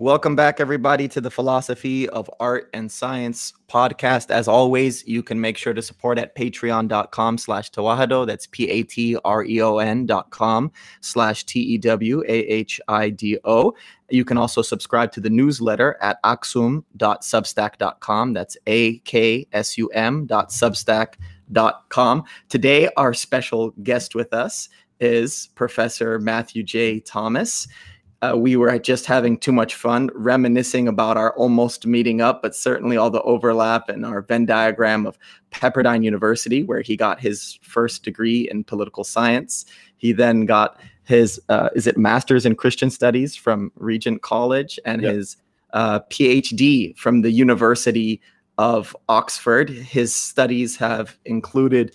Welcome back, everybody, to the Philosophy of Art and Science podcast. As always, you can make sure to support at patreon.com slash Tewahido. That's P-A-T-R-E-O-N dot com slash T-E-W-A-H-I-D-O. You can also subscribe to the newsletter at aksum.substack.com. That's A-K-S-U-M dot. Today, our special guest with us is Professor Matthew J. Thomas uh, we were just having too much fun reminiscing about our almost meeting up, but certainly all the overlap in our Venn diagram of Pepperdine University, where he got his first degree in political science. He then got his, uh, is it master's in Christian studies from Regent College and yep. his uh, PhD from the University of Oxford. His studies have included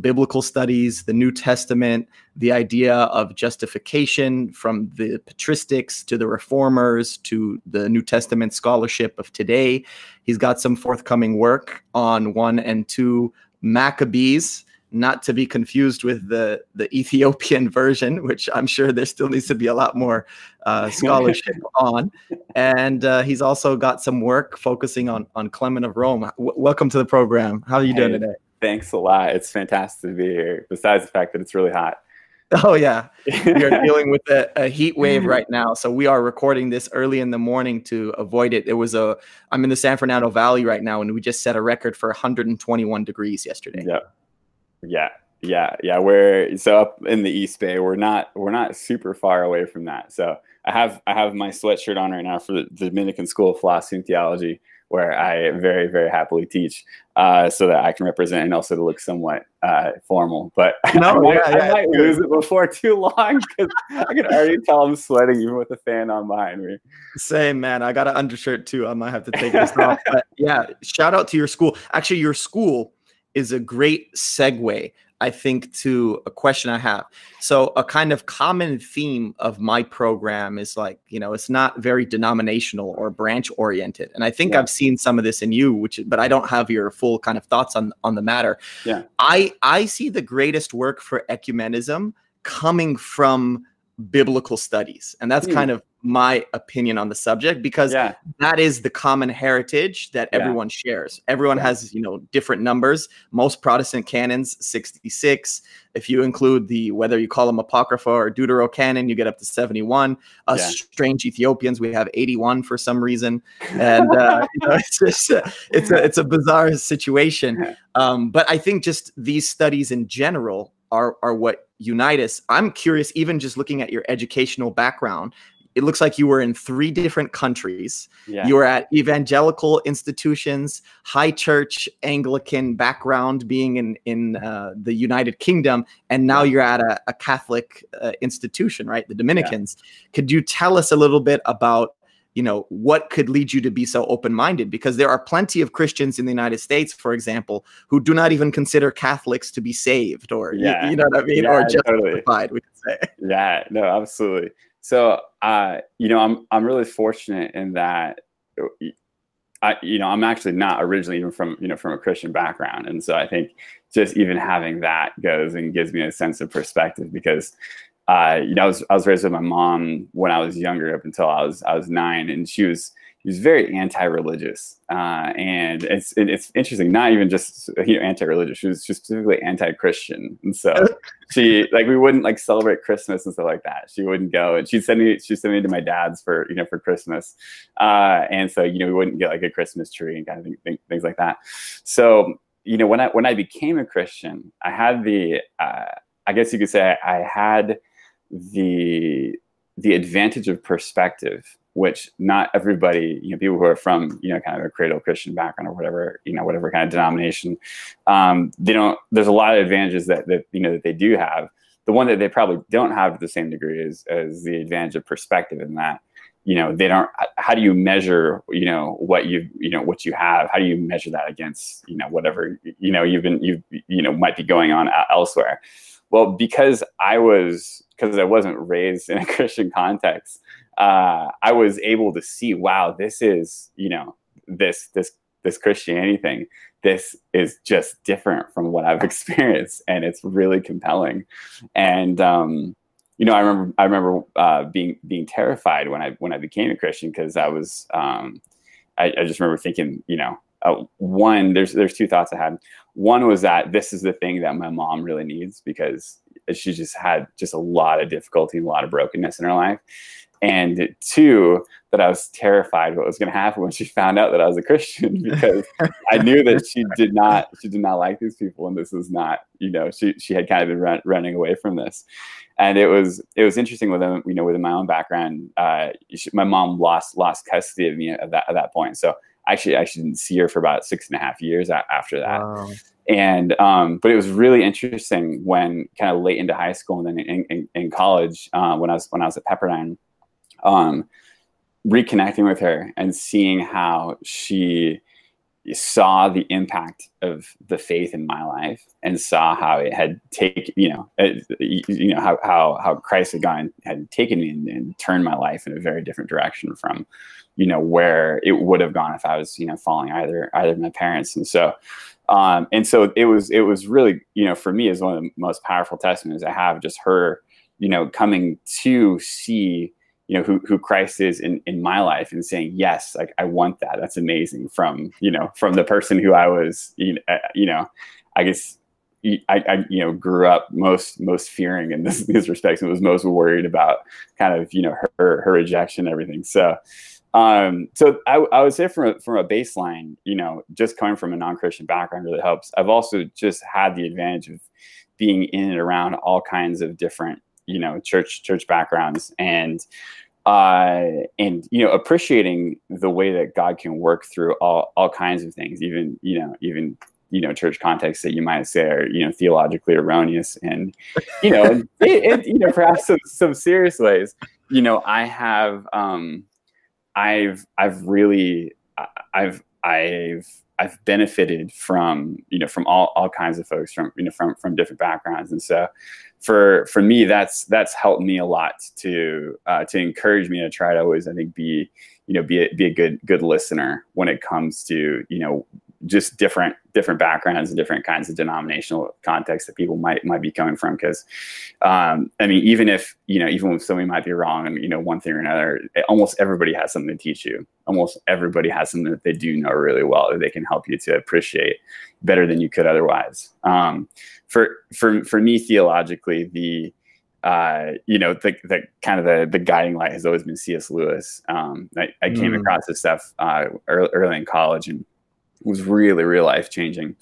biblical studies, the New Testament, the idea of justification from the patristics to the reformers to the New Testament scholarship of today. He's got some forthcoming work on one and two Maccabees, not to be confused with the, the Ethiopian version, which I'm sure there still needs to be a lot more uh, scholarship on. And uh, he's also got some work focusing on, on Clement of Rome. W- welcome to the program. How are you hey. doing today? Thanks a lot. It's fantastic to be here, besides the fact that it's really hot. Oh, yeah. we are dealing with a, a, heat wave mm-hmm. right now. So we are recording this early in the morning to avoid it. It was a, I'm in the San Fernando Valley right now, and we just set a record for 121 degrees yesterday. Yeah. Yeah. Yeah. Yeah. We're so up in the East Bay. We're not, we're not super far away from that. So I have, I have my sweatshirt on right now for the Dominican School of Philosophy and Theology where I very, very happily teach uh, so that I can represent and also to look somewhat uh, formal. But no, I might, yeah, yeah, I might lose it before too long because I can already tell I'm sweating even with a fan on behind me. Same, man. I got an undershirt too. I might have to take this off. But yeah, shout out to your school. Actually, your school is a great segue I think, to a question I have. So, a kind of common theme of my program is like, you know, it's not very denominational or branch oriented. And I think yeah. I've seen some of this in you, which, but I don't have your full kind of thoughts on on the matter. Yeah. I I see the greatest work for ecumenism coming from biblical studies. And that's mm. kind of my opinion on the subject because yeah. that is the common heritage that yeah. everyone shares. Everyone yeah. has, you know, different numbers. Most Protestant canons 66. If you include the whether you call them apocrypha or deuterocanon, you get up to 71. Us strange Ethiopians, we have 81 for some reason. And uh, you know, it's just it's a it's a bizarre situation. Um, but I think just these studies in general are are what unite us. I'm curious, even just looking at your educational background. It looks like you were in three different countries. Yeah. You were at evangelical institutions, high church Anglican background, being in in uh, the United Kingdom, and now you're at a, a Catholic uh, institution, right? The Dominicans. Yeah. Could you tell us a little bit about you know what could lead you to be so open-minded because there are plenty of christians in the united states for example who do not even consider catholics to be saved or yeah. you, you know what i mean yeah, or justified totally. we could say yeah no absolutely so uh you know i'm i'm really fortunate in that I, you know, I'm actually not originally even from, you know, from a Christian background. And so I think just even having that goes and gives me a sense of perspective because, uh, you know, I was I was raised with my mom when I was younger, up until I was I was nine, and she was she was very anti-religious, uh, and it's it, it's interesting. Not even just you know anti-religious; she was just specifically anti-Christian, and so she like we wouldn't like celebrate Christmas and stuff like that. She wouldn't go, and she'd send me she send me to my dad's for you know for Christmas, uh, and so you know we wouldn't get like a Christmas tree and kind of thing, things like that. So you know when I when I became a Christian, I had the uh, I guess you could say I, I had the the advantage of perspective which not everybody you know people who are from you know kind of a cradle christian background or whatever you know whatever kind of denomination um, they don't there's a lot of advantages that, that you know that they do have the one that they probably don't have to the same degree is as the advantage of perspective in that you know they don't how do you measure you know what you you know what you have how do you measure that against you know whatever you know you've been you you know might be going on elsewhere well because i was because I wasn't raised in a Christian context, uh, I was able to see, wow, this is, you know, this this this Christianity thing. This is just different from what I've experienced, and it's really compelling. And um, you know, I remember I remember uh, being being terrified when I when I became a Christian because I was um, I, I, just remember thinking, you know, uh, one there's there's two thoughts I had. One was that this is the thing that my mom really needs because she just had just a lot of difficulty, a lot of brokenness in her life, and two that I was terrified what was going to happen when she found out that I was a Christian because I knew that she did not she did not like these people and this was not you know she she had kind of been run, running away from this. And it was it was interesting with them you know within my own background uh, she, my mom lost lost custody of me at that at that point. So actually I actually didn't see her for about six and a half years after that. Wow. And um, but it was really interesting when kind of late into high school and then in, in, in college uh, when I was when I was at Pepperdine, um, reconnecting with her and seeing how she saw the impact of the faith in my life and saw how it had taken you know it, you know how, how how christ had gone had taken me and, and, turned my life in a very different direction from you know where it would have gone if i was you know following either either my parents. And so um and so it was it was really you know for me is one of the most powerful testimonies i have just her you know coming to see you know who, who christ is in, in my life and saying yes like i want that. That's amazing from you know from the person who i was you know, uh, know i guess I, I, you know grew up most most fearing in this, these respects and was most worried about kind of you know her her rejection and everything. So um so I, I would say from a, from a baseline you know just coming from a non-christian background really helps. I've also just had the advantage of being in and around all kinds of different you know church church backgrounds and uh and you know appreciating the way that god can work through all all kinds of things even you know even you know church contexts that you might say are you know theologically erroneous and you know it, it, you know perhaps some, some serious ways. You know i have um i've i've really i've i've I've benefited from you know from all, all kinds of folks from you know from from different backgrounds, and so for for me that's that's helped me a lot to uh, to encourage me to try to always I think be you know be a, be a good good listener when it comes to you know just different different backgrounds and different kinds of denominational contexts that people might might be coming from because um, i mean even if you know even if somebody might be wrong and you know one thing or another almost everybody has something to teach you almost everybody has something that they do know really well that they can help you to appreciate better than you could otherwise um, for for for me theologically the uh, you know, the, the kind of the, the guiding light has always been C.S. Lewis. Um, I, I came mm. across this stuff uh, early, early in college and was really, real life changing.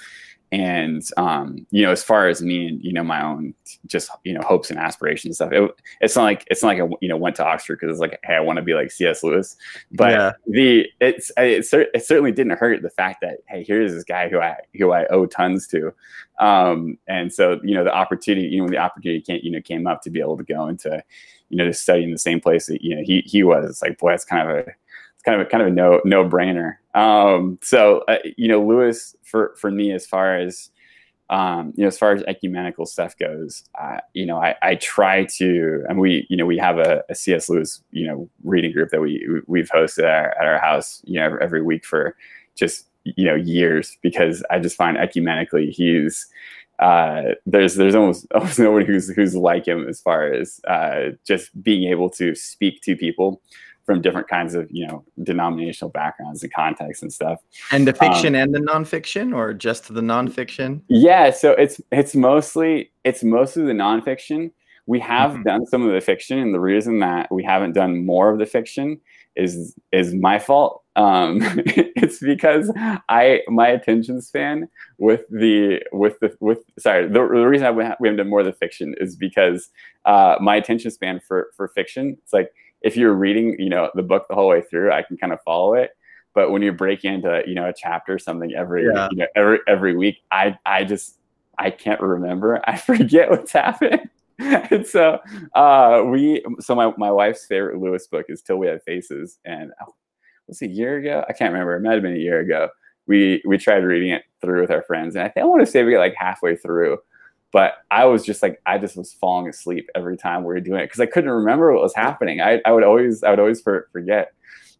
And um, you know, as far as me and you know my own just you know hopes and aspirations and stuff, it, it's not like it's not like I you know went to Oxford because it's like hey I want to be like C.S. Lewis, but yeah. the it's it, it certainly didn't hurt the fact that hey here's this guy who I who I owe tons to, um, and so you know the opportunity you know when the opportunity came you know came up to be able to go into you know to study in the same place that you know he he was it's like boy that's kind of a it's kind of a kind of a no no brainer. Um, so uh, you know, Lewis for for me as far as um, you know, as far as ecumenical stuff goes, uh, you know, I, I try to, and we, you know, we have a, a C.S. Lewis, you know, reading group that we we've hosted at our, at our house, you know, every, week for just you know years because I just find ecumenically he's uh, there's there's almost almost nobody who's who's like him as far as uh, just being able to speak to people from different kinds of you know denominational backgrounds and contexts and stuff. And the fiction um, and the nonfiction, or just the nonfiction? Yeah, so it's it's mostly it's mostly the nonfiction. We have mm-hmm. done some of the fiction, and the reason that we haven't done more of the fiction is is my fault. Um, it's because I my attention span with the with the with sorry the, the reason I we haven't done more of the fiction is because uh, my attention span for for fiction it's like if you're reading, you know, the book the whole way through, I can kind of follow it. But when you break into, you know, a chapter, something every, yeah. you know, every every week, I I just I can't remember. I forget what's happened. and so uh, we, so my, my wife's favorite Lewis book is Till We Have Faces, and oh, was a year ago? I can't remember. It might have been a year ago. We we tried reading it through with our friends, and I think I want to say we got like halfway through, but I was just like, I just was falling asleep every time we were doing it because I couldn't remember what was happening. I, I would always, I would always for, forget.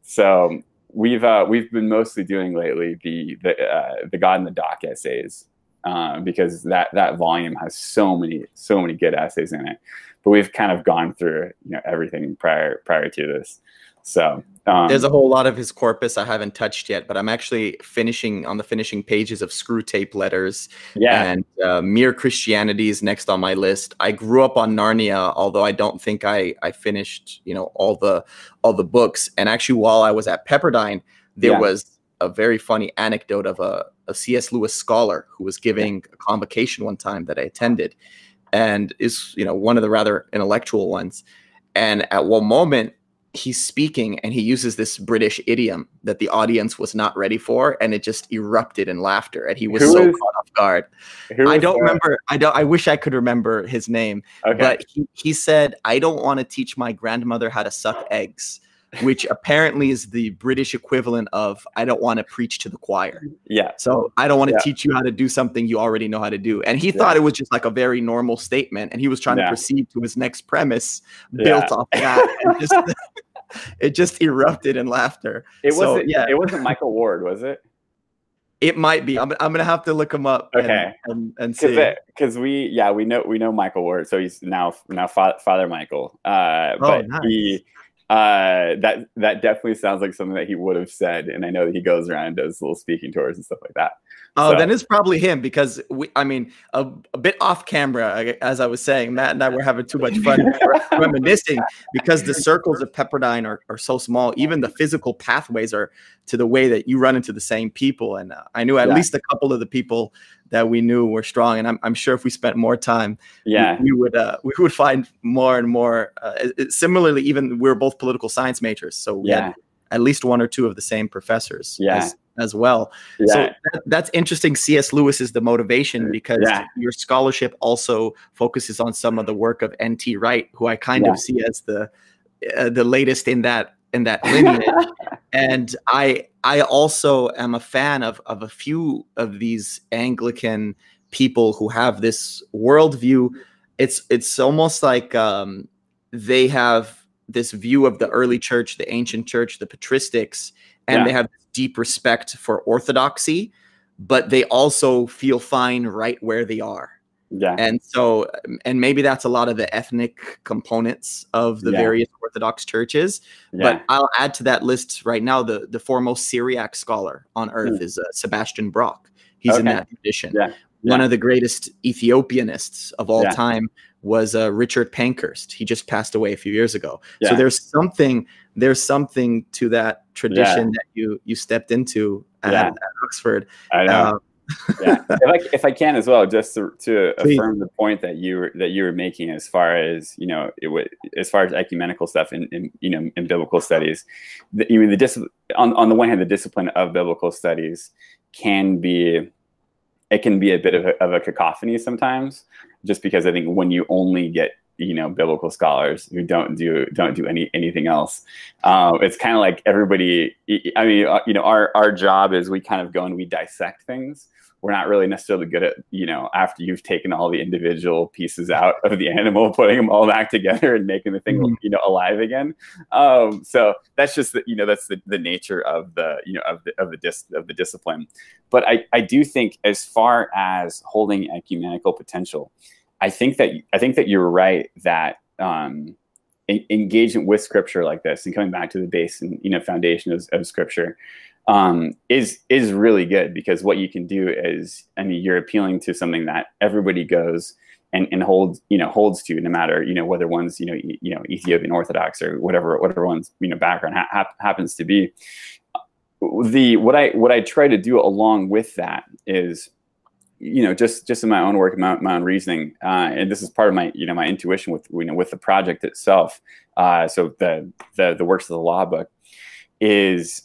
So we've uh, we've been mostly doing lately the the uh, the God in the Dock essays uh, because that that volume has so many so many good essays in it. but we've kind of gone through you know everything prior prior to this. So um, there's a whole lot of his corpus I haven't touched yet, but I'm actually finishing on the finishing pages of Screwtape Letters. Yeah. And uh, Mere Christianity is next on my list. I grew up on Narnia, although I don't think I I finished you know all the all the books. And actually, while I was at Pepperdine, there yeah. was a very funny anecdote of a, a C.S. Lewis scholar who was giving a convocation one time that I attended, and is you know one of the rather intellectual ones. And at one moment, he's speaking and he uses this British idiom that the audience was not ready for, and it just erupted in laughter, and he was who so is, caught off guard. I don't that? remember. I don't. I wish I could remember his name, okay. but he, he said, "I don't want to teach my grandmother how to suck eggs." Which apparently is the British equivalent of I don't want to preach to the choir. Yeah. So I don't want to yeah. teach you how to do something you already know how to do. And he yeah. thought it was just like a very normal statement. And he was trying yeah. to proceed to his next premise built off that. just, it just erupted in laughter. It wasn't yeah. it wasn't Michael Ward, was it? It might be. I'm, I'm gonna have to look him up. Okay, and, and, and see because we yeah we know we know Michael Ward, so he's now now Father Michael. Uh, oh, but nice. he uh, that that definitely sounds like something that he would have said. And I know that he goes around and does little speaking tours and stuff like that. Oh, so. then it's probably him because we, I mean, a, a, bit off camera, as I was saying, Matt and I were having too much fun reminiscing because the circles of Pepperdine are, are so small. Even the physical pathways are to the way that you run into the same people. And uh, I knew at yeah. least a couple of the people that we knew were strong. And I'm, I'm sure if we spent more time, yeah, we, we would uh, we would find more and more. Uh, similarly, even we are both political science majors, so we yeah. had at least one or two of the same professors. Yeah. As, as well. Yeah. So that, that's interesting. C.S. Lewis is the motivation because yeah. your scholarship also focuses on some of the work of N.T. Wright, who I kind yeah. of see as the uh, the latest in that in that lineage. and I I also am a fan of of a few of these Anglican people who have this worldview. It's it's almost like um, they have this view of the early church, the ancient church, the patristics, and yeah. they have deep respect for orthodoxy, but they also feel fine right where they are. Yeah. And so, and maybe that's a lot of the ethnic components of the yeah. various Orthodox churches. Yeah. But I'll add to that list right now the, the foremost Syriac scholar on earth mm. is uh, Sebastian Brock. He's okay. in that tradition. Yeah. One of the greatest Ethiopianists of all time was uh, Richard Pankhurst. He just passed away a few years ago. So there's something there's something to that tradition that you you stepped into at, at Oxford. I know. Uh, yeah, if I, if I can as well, just to, to affirm the point that you were, that you were making as far as you know, it w- as far as ecumenical stuff in, in you know in biblical studies, the, you mean the dis- on on the one hand, the discipline of biblical studies can be it can be a bit of a, of a cacophony sometimes, just because I think when you only get you know biblical scholars who don't do don't do any anything else um, it's kind of like everybody i mean uh, you know our our job is we kind of go and we dissect things we're not really necessarily good at you know after you've taken all the individual pieces out of the animal putting them all back together and making the thing mm-hmm. you know alive again um, so that's just the, you know that's the, the nature of the you know of the of the dis, of the discipline but i i do think as far as holding ecumenical potential i think that i think that you're right that um, engagement with scripture like this and coming back to the base and you know foundation of, of scripture um, is is really good because what you can do is, I mean, you're appealing to something that everybody goes and, and holds you know holds to no matter you know whether one's you know e- you know Ethiopian Orthodox or whatever whatever one's you know background ha- happens to be. The what I what I try to do along with that is you know just just in my own work my, my own reasoning uh, and this is part of my you know my intuition with you know with the project itself uh, so the, the the works of the law book is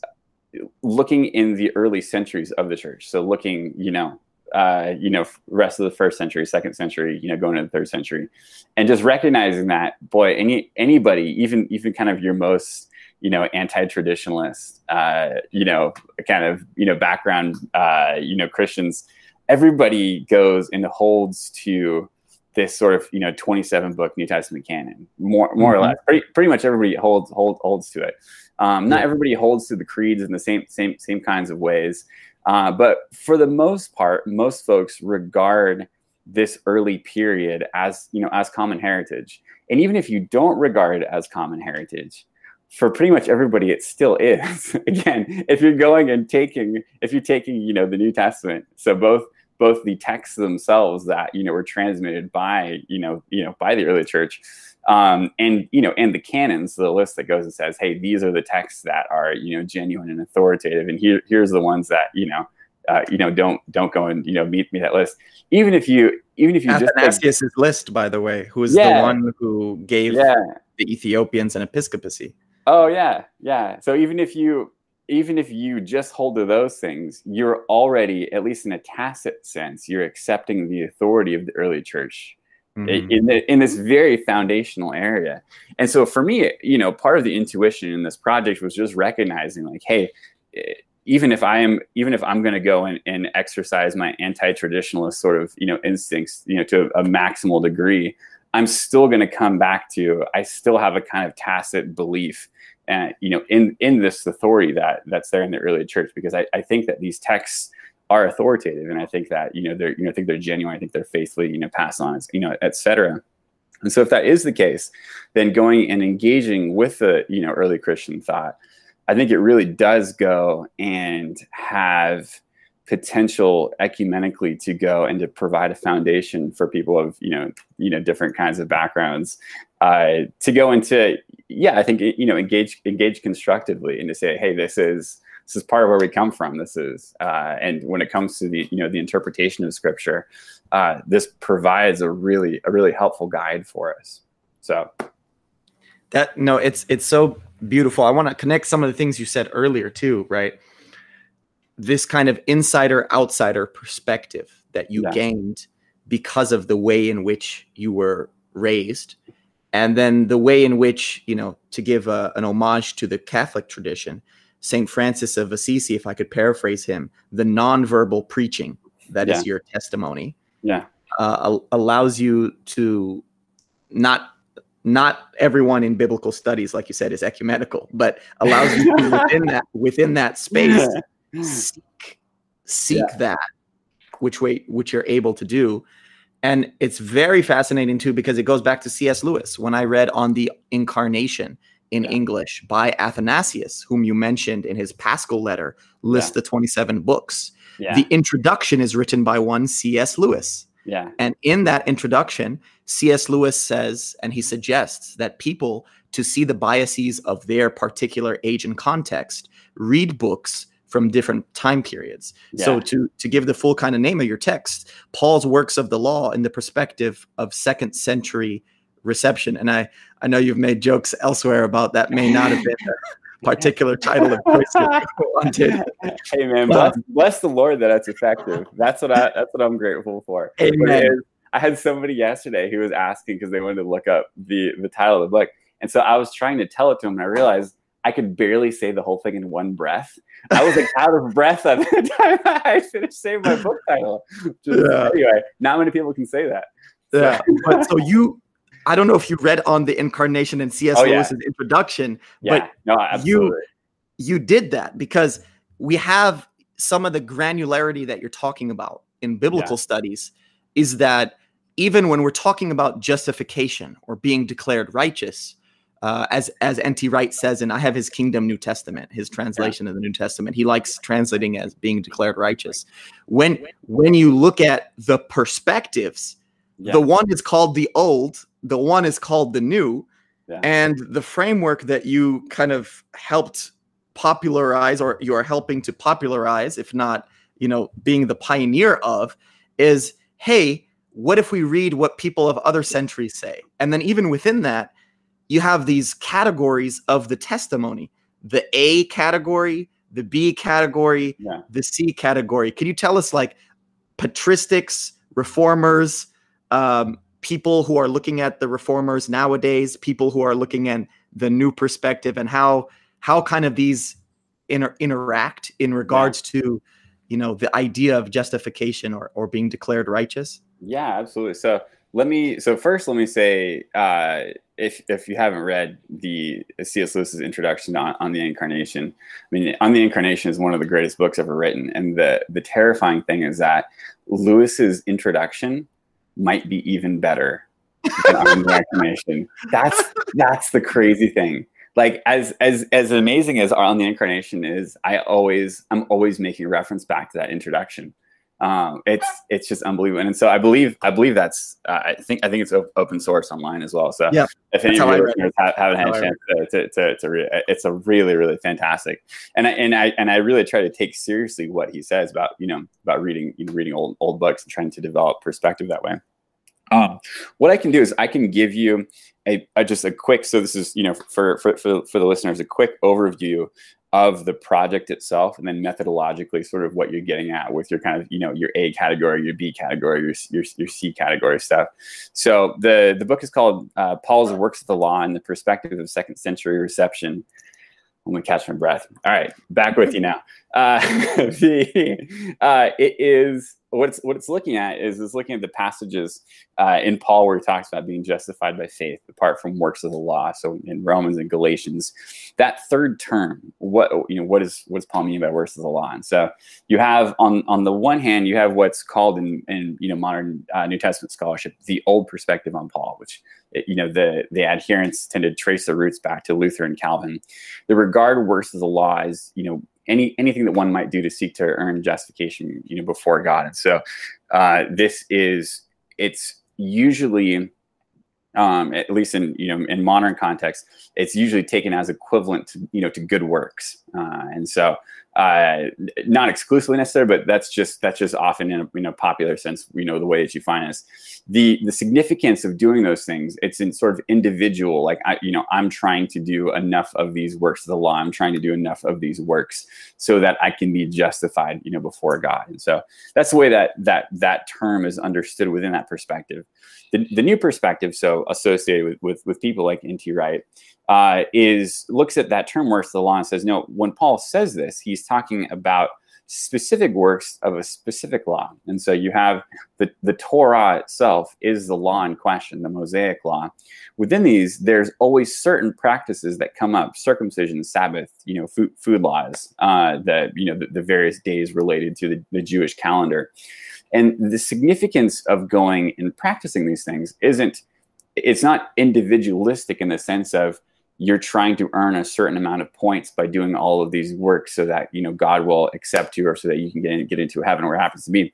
looking in the early centuries of the church. So looking, you know, uh, you know, rest of the first century, second century, you know, going into the third century, and just recognizing that, boy, any anybody, even even kind of your most, you know, anti-traditionalist, uh, you know, kind of you know background, uh, you know, Christians, everybody goes and holds to this sort of you know 27 book New Testament canon, more more mm-hmm. or less. Pretty, pretty much everybody holds holds holds to it. Um, not everybody holds to the creeds in the same same same kinds of ways, uh, but for the most part, most folks regard this early period as you know as common heritage and even if you don't regard it as common heritage for pretty much everybody it still is again if you're going and taking if you're taking you know the new testament so both both the texts themselves that you know were transmitted by you know you know by the early church um, and you know and the canons the list that goes and says hey these are the texts that are you know genuine and authoritative and here here's the ones that you know uh, you know don't don't go and you know meet me that list. Even if you even if you Athanasius' just list by the way who is yeah, the one who gave yeah. the Ethiopians an episcopacy. Oh yeah yeah. So even if you even if you just hold to those things, you're already, at least in a tacit sense, you're accepting the authority of the early church mm-hmm. in the, in this very foundational area. And so for me, you know, part of the intuition in this project was just recognizing, like, hey, even if I am, even if I'm going to go and, and exercise my anti-traditionalist sort of, you know, instincts, you know, to a, a maximal degree, I'm still going to come back to. I still have a kind of tacit belief and you know in in this authority that that's there in the early church because I, I think that these texts are authoritative and I think that you know they're you know I think they're genuine I think they're faithfully you know passed on you know etc. And so if that is the case, then going and engaging with the you know early Christian thought, I think it really does go and have potential ecumenically to go and to provide a foundation for people of you know you know different kinds of backgrounds uh, to go into yeah i think you know engage engage constructively and to say hey this is this is part of where we come from. This is uh, and when it comes to the you know the interpretation of scripture uh, this provides a really a really helpful guide for us. So. That no it's it's so beautiful. I want to connect some of the things you said earlier too right? This kind of insider outsider perspective that you yeah. gained because of the way in which you were raised and then the way in which you know to give a, an homage to the catholic tradition saint francis of assisi if i could paraphrase him the nonverbal preaching that yeah. is your testimony yeah uh, allows you to not not everyone in biblical studies like you said is ecumenical but allows you to within that within that space seek seek yeah. that which way which you're able to do and it's very fascinating too because it goes back to cs lewis when i read on the incarnation in yeah. english by athanasius whom you mentioned in his paschal letter list yeah. the 27 books. The introduction is written by one cs lewis. Yeah. And in that introduction cs lewis says and he suggests that people to see the biases of their particular age and context read books from different time periods. Yeah. So to to give the full kind of name of your text, Paul's works of the law in the perspective of second century reception. And I I know you've made jokes elsewhere about that may not have been a particular title of choice wanted. Hey man, bless, bless the Lord that it's effective. That's what I that's what I'm grateful for. Amen. I had somebody yesterday who was asking because they wanted to look up the the title of the book. And so I was trying to tell it to him and I realized I could barely say the whole thing in one breath. I was like out of breath at the time I finished saying my book title. Just, yeah. Anyway, not many people can say that. So. Yeah. but so you, I don't know if you read on the incarnation and C.S. Oh, Lewis's yeah. introduction, yeah. but no, absolutely. you you did that because we have some of the granularity that you're talking about in biblical yeah. studies is that even when we're talking about justification or being declared righteous, uh, as as N.T. Wright says, and I have his Kingdom New Testament, his translation yeah. of the New Testament. He likes translating as being declared righteous. When when you look at the perspectives, yeah. the one is called the old, the one is called the new, yeah. and the framework that you kind of helped popularize, or you are helping to popularize, if not, you know, being the pioneer of, is hey, what if we read what people of other centuries say, and then even within that you have these categories of the testimony the A category, the B category, yeah. the C category. Can you tell us, like, patristics, reformers, um, people who are looking at the reformers nowadays, people who are looking at the new perspective, and how how kind of these inter- interact in regards yeah. to, you know, the idea of justification or or being declared righteous? Yeah, absolutely. So let me so first let me say uh, if if you haven't read the C.S. Lewis's introduction on, on the Incarnation, I mean, on the Incarnation is one of the greatest books ever written, and the the terrifying thing is that Lewis's introduction might be even better than on the incarnation. That's that's the crazy thing. Like as as as amazing as on the incarnation is, I always I'm always making reference back to that introduction um, it's it's just unbelievable. And so I believe I believe that's uh, I think I think it's open source online as well. So yeah, if any of your listeners have, haven't had a chance to, to, to, to re- it's a really really fantastic. And I and I and I really try to take seriously what he says about you know about reading you know reading old old books and trying to develop perspective that way. Um, what I can do is I can give you a, a, just a quick. So this is you know for for for, for the listeners a quick overview of the project itself and then methodologically sort of what you're getting at with your kind of you know your a category your b category your, your, your c category stuff. So the the book is called uh, paul's works of the law and the perspective of second century reception. I'm gonna catch my breath. All right back with you now. Uh, the, uh, it is what it's what it's looking at is it's looking at the passages uh, in Paul where he talks about being justified by faith apart from works of the law. So in Romans and Galatians, that third term, what you know, what is what does Paul mean by works of the law? And so you have on on the one hand, you have what's called in in you know modern uh, New Testament scholarship the old perspective on Paul, which you know the the adherents tend to trace their roots back to Luther and Calvin. The regard works of the law as you know any anything that one might do to seek to earn justification, you know, before God. And so, uh, this is it's usually, um, at least in you know in modern context, it's usually taken as equivalent to you know to good works. Uh, and so, uh, not exclusively necessary, but that's just that's just often in a you know popular sense, you know, the way that you this. The the significance of doing those things, it's in sort of individual. Like I, you know, I'm trying to do enough of these works of the law. I'm trying to do enough of these works so that I can be justified, you know, before God. And so that's the way that that that term is understood within that perspective. The, the new perspective, so associated with with, with people like N.T. Wright, uh, is looks at that term works of the law and says, no, when Paul says this, he's talking about specific works of a specific law. And so you have the, the Torah itself is the law in question, the Mosaic law. Within these, there's always certain practices that come up, circumcision, Sabbath, you know, food, food laws, uh, the, you know, the, the various days related to the, the Jewish calendar. And the significance of going and practicing these things isn't, it's not individualistic in the sense of, you're trying to earn a certain amount of points by doing all of these works so that you know God will accept you or so that you can get, in, get into heaven where it happens to be.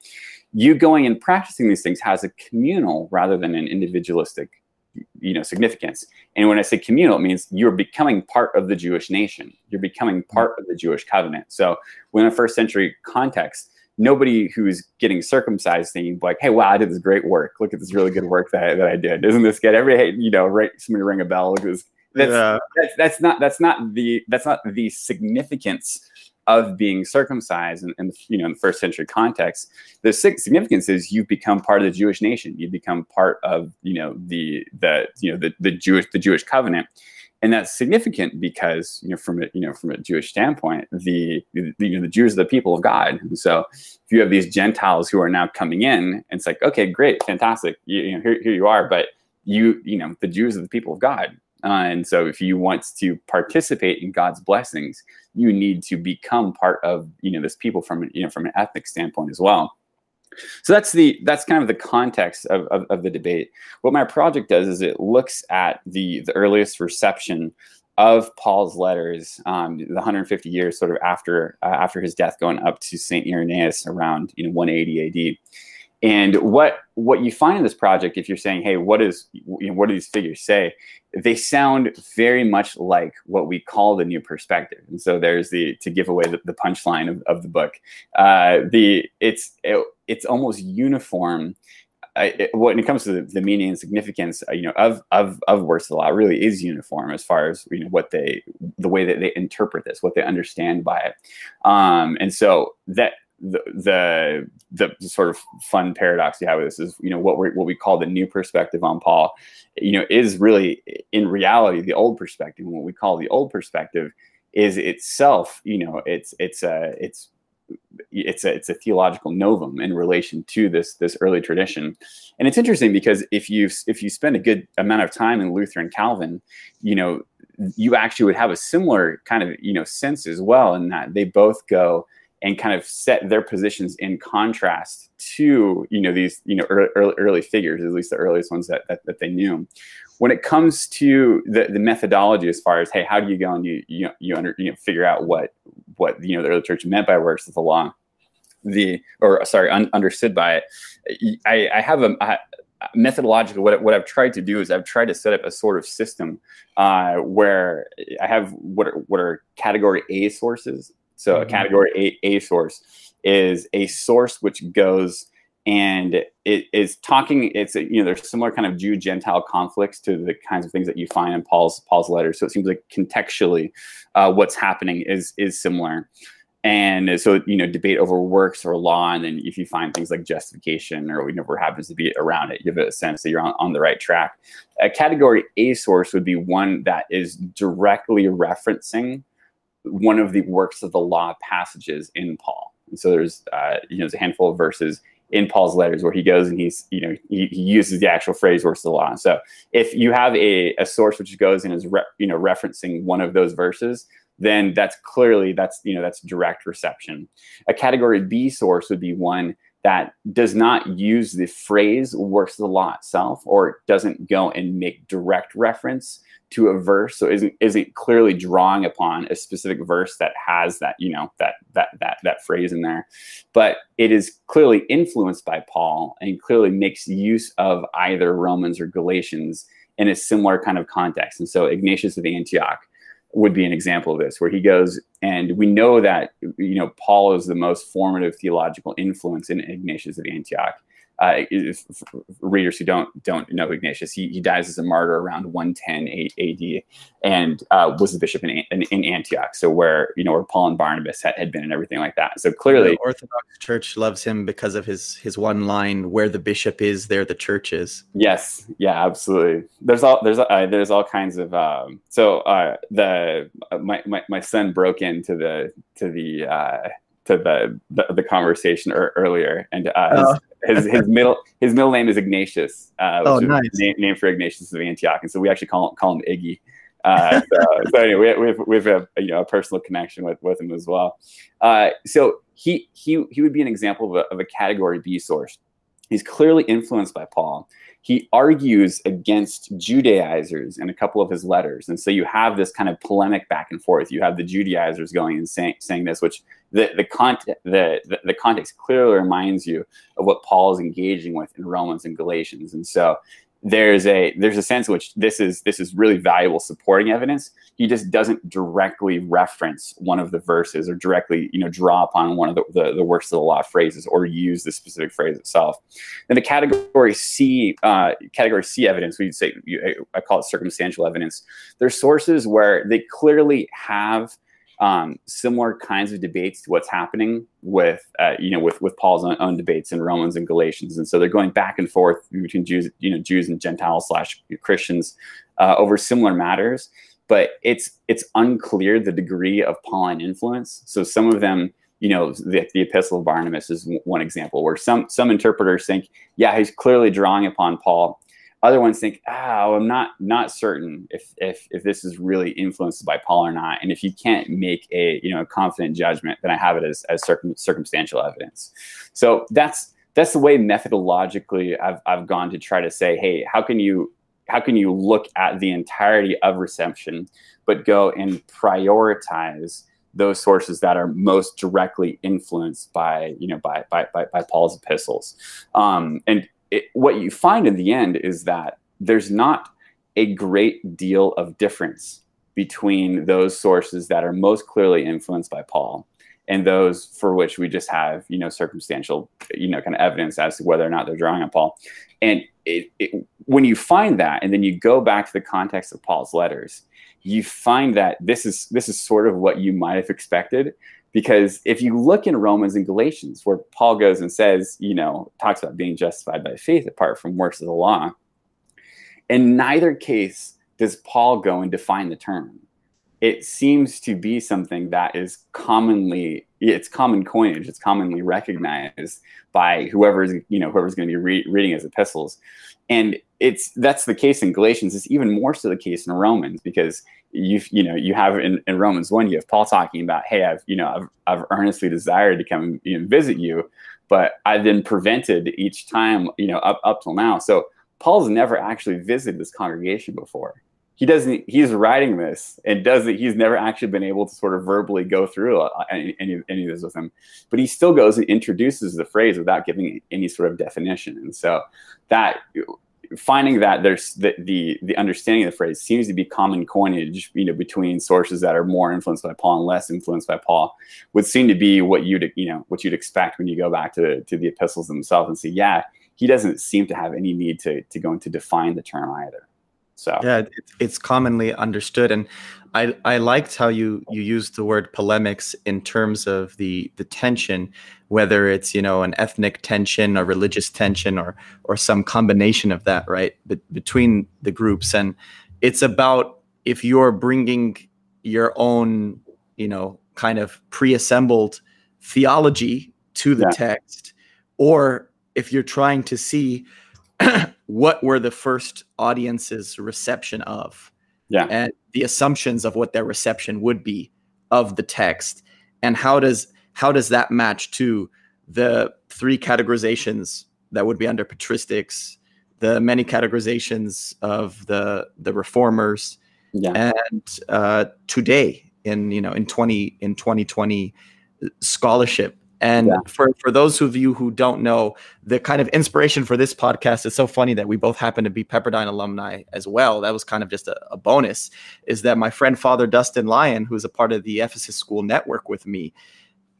You going and practicing these things has a communal rather than an individualistic you know significance. And when i say communal it means you're becoming part of the jewish nation. You're becoming mm-hmm. part of the jewish covenant. So when a first century context nobody who's getting circumcised thinking like hey wow i did this great work. Look at this really good work that, I, that i did. Doesn't this get every you know right somebody ring a bell look at this that's, yeah. that's, that's not that's not the that's not the significance of being circumcised in, in, you know in the first century context. The significance is you've become part of the jewish nation. You've become part of you know the the you know the, the jewish the jewish covenant. And that's significant because you know from a you know from a jewish standpoint the, the you know the jews are the people of god. And so if you have these gentiles who are now coming in it's like okay great fantastic. You, you know here, here you are but you you know the jews are the people of god uh, and so if you want to participate in God's blessings, you need to become part of, you know, this people from, you know, from an ethnic standpoint as well. So that's the that's kind of the context of, of, of the debate. What my project does is it looks at the the earliest reception of Paul's letters, um, the 150 years sort of after uh, after his death, going up to Saint Irenaeus around you know 180 AD. And what what you find in this project, if you're saying, "Hey, what is you know, what do these figures say?" They sound very much like what we call the new perspective. And so there's the to give away the, the punchline of, of the book. Uh, the it's it, it's almost uniform. It, when it comes to the, the meaning and significance, uh, you know, of of of works of the law, really is uniform as far as you know what they the way that they interpret this, what they understand by it, um, and so that the, the the sort of fun paradox you have with this is you know what we what we call the new perspective on Paul, you know, is really in reality the old perspective. And what we call the old perspective is itself, you know, it's it's a it's it's a it's a theological novum in relation to this this early tradition and it's interesting because if you if you spend a good amount of time in luther and calvin you know you actually would have a similar kind of you know sense as well in that they both go and kind of set their positions in contrast to you know these you know early, early figures at least the earliest ones that, that, that they knew. When it comes to the, the methodology as far as hey how do you go and you you know, you, under, you know figure out what what you know the early church meant by works of the law the or sorry un, understood by it i, I have a, methodologically what, what i've tried to do is i've tried to set up a sort of system uh, where i have what are, what are category a sources so mm-hmm. a category a, a source is a source which goes and it is talking it's a, you know there's similar kind of jew gentile conflicts to the kinds of things that you find in paul's paul's letters. So it seems like contextually uh, what's happening is is similar. And so you know debate over works or law and then if you find things like justification or whatever happens to be around it you have a sense that you're on, on the right track. A category a source would be one that is directly referencing one of the works of the law passages in paul and so there's uh, you know there's a handful of verses in Paul's letters where he goes and he's, you know, he, he uses the actual phrase works of the law. So if you have a, a source which goes and is, re, you know, referencing one of those verses, then that's clearly, that's, you know, that's direct reception. A category B source would be one that does not use the phrase works the law itself or doesn't go and make direct reference to a verse. So isn't isn't clearly drawing upon a specific verse that has that you know that that that that phrase in there. But it is clearly influenced by paul and clearly makes use of either romans or galatians in a similar kind of context. And so ignatius of antioch would be an example of this where he goes and we know that you know paul is the most formative theological influence in ignatius of antioch uh, if, readers who don't don't know Ignatius, he, he dies as a martyr around 110 AD, and uh, was the bishop in, in, in, Antioch, so where you know where Paul and Barnabas had, had been and everything like that. So clearly, the Orthodox Church loves him because of his his one line: "Where the bishop is, there the church is." Yes, yeah, absolutely. There's all there's uh, there's all kinds of um, so uh, the my, my my son broke into the to the uh, to the the, the conversation er, earlier, and uh, oh. his, his, his middle his middle name is Ignatius. Uh, oh, nice. Name, name, for Ignatius of Antioch, and so we actually call him, call him Iggy. Uh, so, so, anyway, we have, we have a, you know a personal connection with, with him as well. Uh, so he he he would be an example of a, of a category B source. He's clearly influenced by Paul he argues against Judaizers in a couple of his letters. And so you have this kind of polemic back and forth. You have the Judaizers going and saying, saying this, which the, the, context, the, the, the context clearly reminds you of what Paul is engaging with in Romans and Galatians. And so there's a there's a sense in which this is this is really valuable supporting evidence. He just doesn't directly reference one of the verses or directly you know draw upon one of the, the, the works of the law phrases or use the specific phrase itself. Then the category c uh, category c evidence we'd say i call it circumstantial evidence. There's sources where they clearly have um, similar kinds of debates to what's happening with uh, you know with with Paul's own, own, debates in Romans and Galatians, and so they're going back and forth between Jews, you know, Jews and Gentiles slash Christians uh, over similar matters. But it's it's unclear the degree of Pauline influence. So some of them, you know, the, the Epistle of Barnabas is one example where some some interpreters think, yeah, he's clearly drawing upon Paul other ones think, oh, I'm not not certain if if if this is really influenced by Paul or not. And if you can't make a you know a confident judgment, then I have it as as circum- circumstantial evidence. So that's that's the way methodologically I've I've gone to try to say, hey, how can you how can you look at the entirety of reception, but go and prioritize those sources that are most directly influenced by you know by by by, by Paul's epistles, um, and it, what you find in the end is that there's not a great deal of difference between those sources that are most clearly influenced by Paul and those for which we just have, you know, circumstantial, you know, kind of evidence as to whether or not they're drawing on Paul. And it, it, when you find that, and then you go back to the context of Paul's letters, you find that this is this is sort of what you might have expected because if you look in Romans and Galatians, where Paul goes and says, you know, talks about being justified by faith apart from works of the law, in neither case does Paul go and define the term. It seems to be something that is commonly, it's common coinage, it's commonly recognized by whoever's, you know, whoever's going to be re- reading his epistles. And it's that's the case in Galatians. It's even more so the case in Romans because you you know you have in, in Romans one you have Paul talking about hey I've you know I've, I've earnestly desired to come you know, visit you but I've been prevented each time you know up up till now. So Paul's never actually visited this congregation before. He doesn't he's writing this and doesn't he's never actually been able to sort of verbally go through uh, any, any, any, of this with him but he still goes and introduces the phrase without giving any sort of definition. And so that finding that there's the, the, the understanding of the phrase seems to be common coinage, you know, between sources that are more influenced by Paul and less influenced by Paul, would seem to be what you'd you know what you'd expect when you go back to to the epistles themselves and say, yeah, he doesn't seem to have any need to to go into define the term either. So yeah, it's commonly understood, and I I liked how you you used the word polemics in terms of the the tension, whether it's you know an ethnic tension, a religious tension, or or some combination of that, right? But between the groups, and it's about if you're bringing your own you know kind of pre-assembled theology to the yeah. text, or if you're trying to see what were the first audience's reception of. Yeah. And the assumptions of what their reception would be of the text. And how does how does that match to the three categorizations that would be under patristics the many categorizations of the the reformers yeah. and uh, today in you know in 20 in 2020 scholarship and yeah. for, for those of you who don't know, the kind of inspiration for this podcast is so funny that we both happen to be Pepperdine alumni as well. That was kind of just a, a bonus. Is that my friend Father Dustin Lyon, who's a part of the Ephesus School Network with me,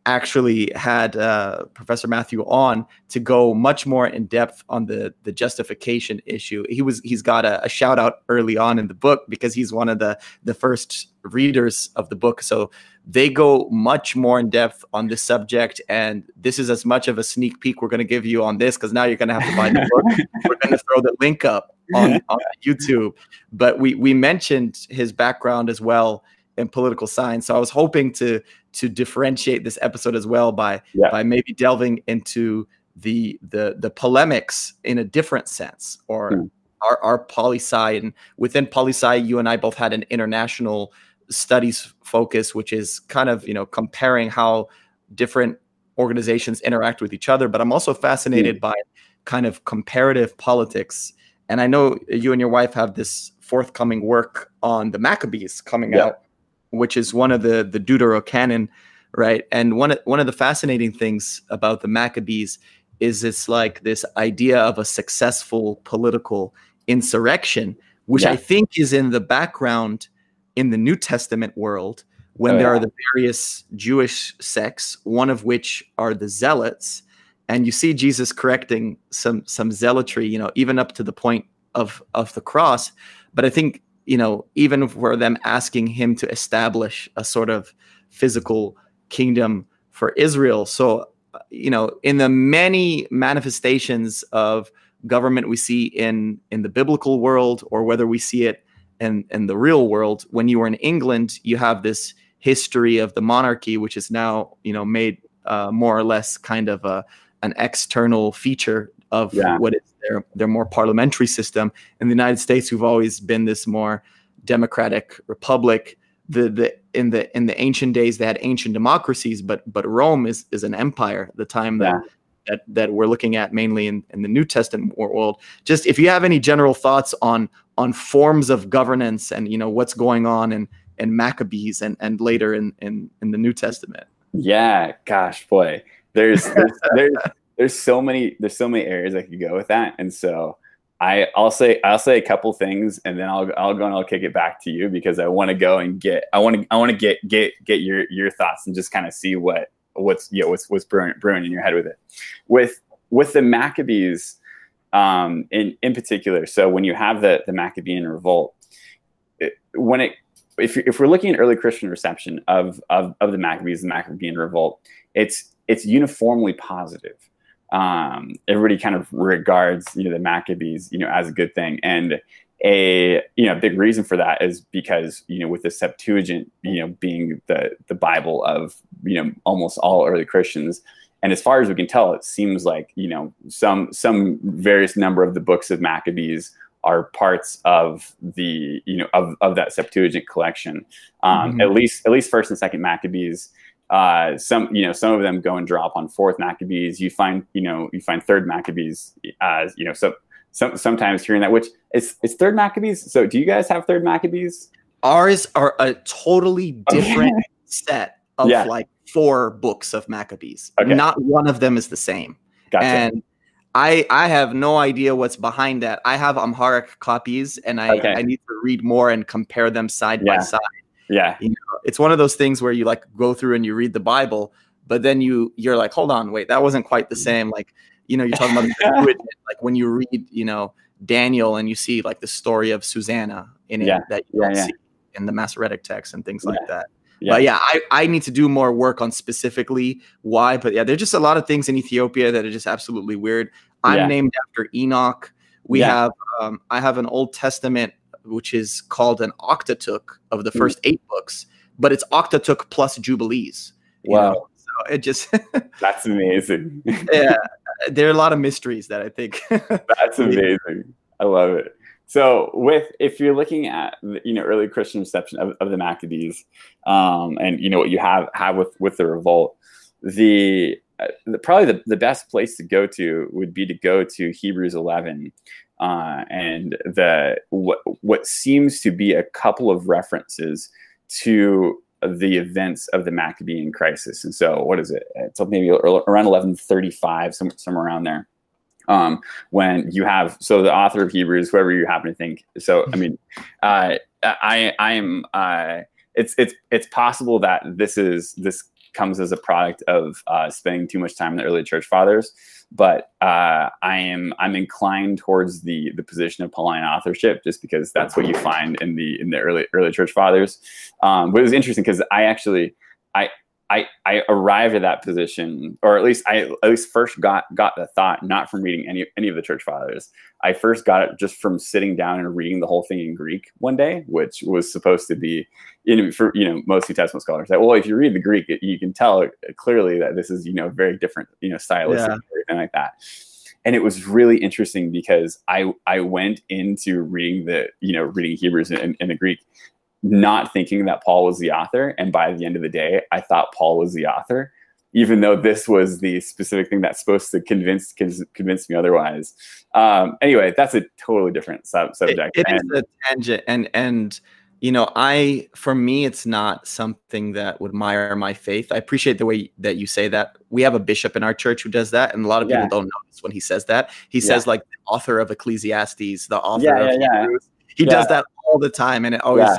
actually had uh, Professor Matthew on to go much more in depth on the the justification issue. He was he's got a, a, shout out early on in the book because he's one of the the first readers of the book. So they go much more in depth on this subject, and this is as much of a sneak peek we're going to give you on this because now you're going to have to buy the book. we're going to throw the link up on, on YouTube, but we we mentioned his background as well in political science. So I was hoping to to differentiate this episode as well by yeah. by maybe delving into the the the polemics in a different sense or mm. our, our poli sci and within poli sci you and I both had an international studies focus which is kind of you know comparing how different organizations interact with each other but I'm also fascinated mm. by kind of comparative politics and I know you and your wife have this forthcoming work on the Maccabees coming yeah. out which is one of the the Deuterocanon, right? And one one of the fascinating things about the Maccabees is it's like this idea of a successful political insurrection, which yeah. I think is in the background in the New Testament world when oh, there yeah. are the various Jewish sects, one of which are the Zealots, and you see Jesus correcting some some zealotry, you know, even up to the point of of the cross. But I think you know, even for them asking him to establish a sort of physical kingdom for Israel. So, you know, in the many manifestations of government we see in in the biblical world, or whether we see it in in the real world, when you were in England, you have this history of the monarchy, which is now you know made uh, more or less kind of a an external feature of yeah. what is their their more parliamentary system. In the United States, we've always been this more democratic republic. The the in the in the ancient days they had ancient democracies, but but Rome is is an empire. The time that yeah. that that we're looking at mainly in, in the New Testament world. Just if you have any general thoughts on on forms of governance and you know what's going on in in Maccabees and and later in in in the New Testament. Yeah, gosh, boy, there's there's, there's there's so many there's so many areas I could go with that, and so I I'll say I'll say a couple things, and then I'll I'll go and I'll kick it back to you because I want to go and get I want to I want to get get get your your thoughts and just kind of see what what's you know what's what's brewing, brewing in your head with it with with the Maccabees um, in in particular. So when you have the the Maccabean revolt, it, when it if, if we're looking at early Christian reception of, of, of the Maccabees, the Maccabean revolt, it's it's uniformly positive um, everybody kind of regards you know the Maccabees you know as a good thing, and a you know big reason for that is because you know with the Septuagint you know being the the Bible of you know almost all early Christians, and as far as we can tell, it seems like you know some some various number of the books of Maccabees are parts of the you know of, of that Septuagint collection. Um, mm-hmm. At least at least first and second Maccabees. Uh, some you know some of them go and drop on fourth Maccabees. You find you know you find third Maccabees as you know so. Some, sometimes hearing that, which is it's third Maccabees. So, do you guys have third Maccabees? Ours are a totally different okay. set of yeah. like four books of Maccabees. Okay. Not one of them is the same. Gotcha. And I I have no idea what's behind that. I have Amharic copies, and I okay. I need to read more and compare them side yeah. by side. Yeah, you know, it's one of those things where you like go through and you read the Bible, but then you you're like, hold on, wait, that wasn't quite the same. Like you know, you're talking about like when you read, you know, Daniel and you see like the story of Susanna in it yeah. that you don't yeah, see in the Masoretic text and things like that. Yeah. But yeah, I, I need to do more work on specifically why. But yeah, there's just a lot of things in Ethiopia that are just absolutely weird. I'm yeah. named after Enoch. We yeah. have um, I have an Old Testament which is called an Octateuch of the mm. first eight books, but it's Octateuch plus Jubilees. Wow. Know? So it just That's amazing. yeah. There are a lot of mysteries that I think That's amazing. I love it. So, with if you're looking at you know early Christian reception of, of the Maccabees, um, and you know what you have have with with the revolt, the, uh, the probably the, the best place to go to would be to go to Hebrews 11, uh, and the what what seems to be a couple of references to the events of the Maccabean crisis. And so, what is it? It's maybe around 1135, somewhere, somewhere around there um, when you have so the author of Hebrews, whoever you happen to think. So I mean, uh, I I am uh, it's it's it's possible that this is this comes as a product of uh, spending too much time in the early church fathers, but uh, I am I'm inclined towards the the position of Pauline authorship just because that's what you find in the in the early early church fathers. Um, but it was interesting because I actually I I, I arrived at that position, or at least I at least first got got the thought not from reading any any of the church fathers. I first got it just from sitting down and reading the whole thing in Greek one day, which was supposed to be, you know, for you know most New Testament scholars that well, if you read the Greek, it, you can tell clearly that this is you know very different, you know, stylistic yeah. everything like that. And it was really interesting because I I went into reading the you know reading Hebrews in, in the Greek not thinking that Paul was the author. And by the end of the day, I thought Paul was the author, even though this was the specific thing that's supposed to convince convince me otherwise. Um, anyway, that's a totally different sub- subject. it, it and, is a tangent, and and you know, I for me, it's not something that would mire my faith. I appreciate the way that you say that. We have a bishop in our church who does that, and a lot of people yeah. don't notice when he says that. He yeah. says like the author of Ecclesiastes, the author yeah, of Hebrews. He does that all the time, and it always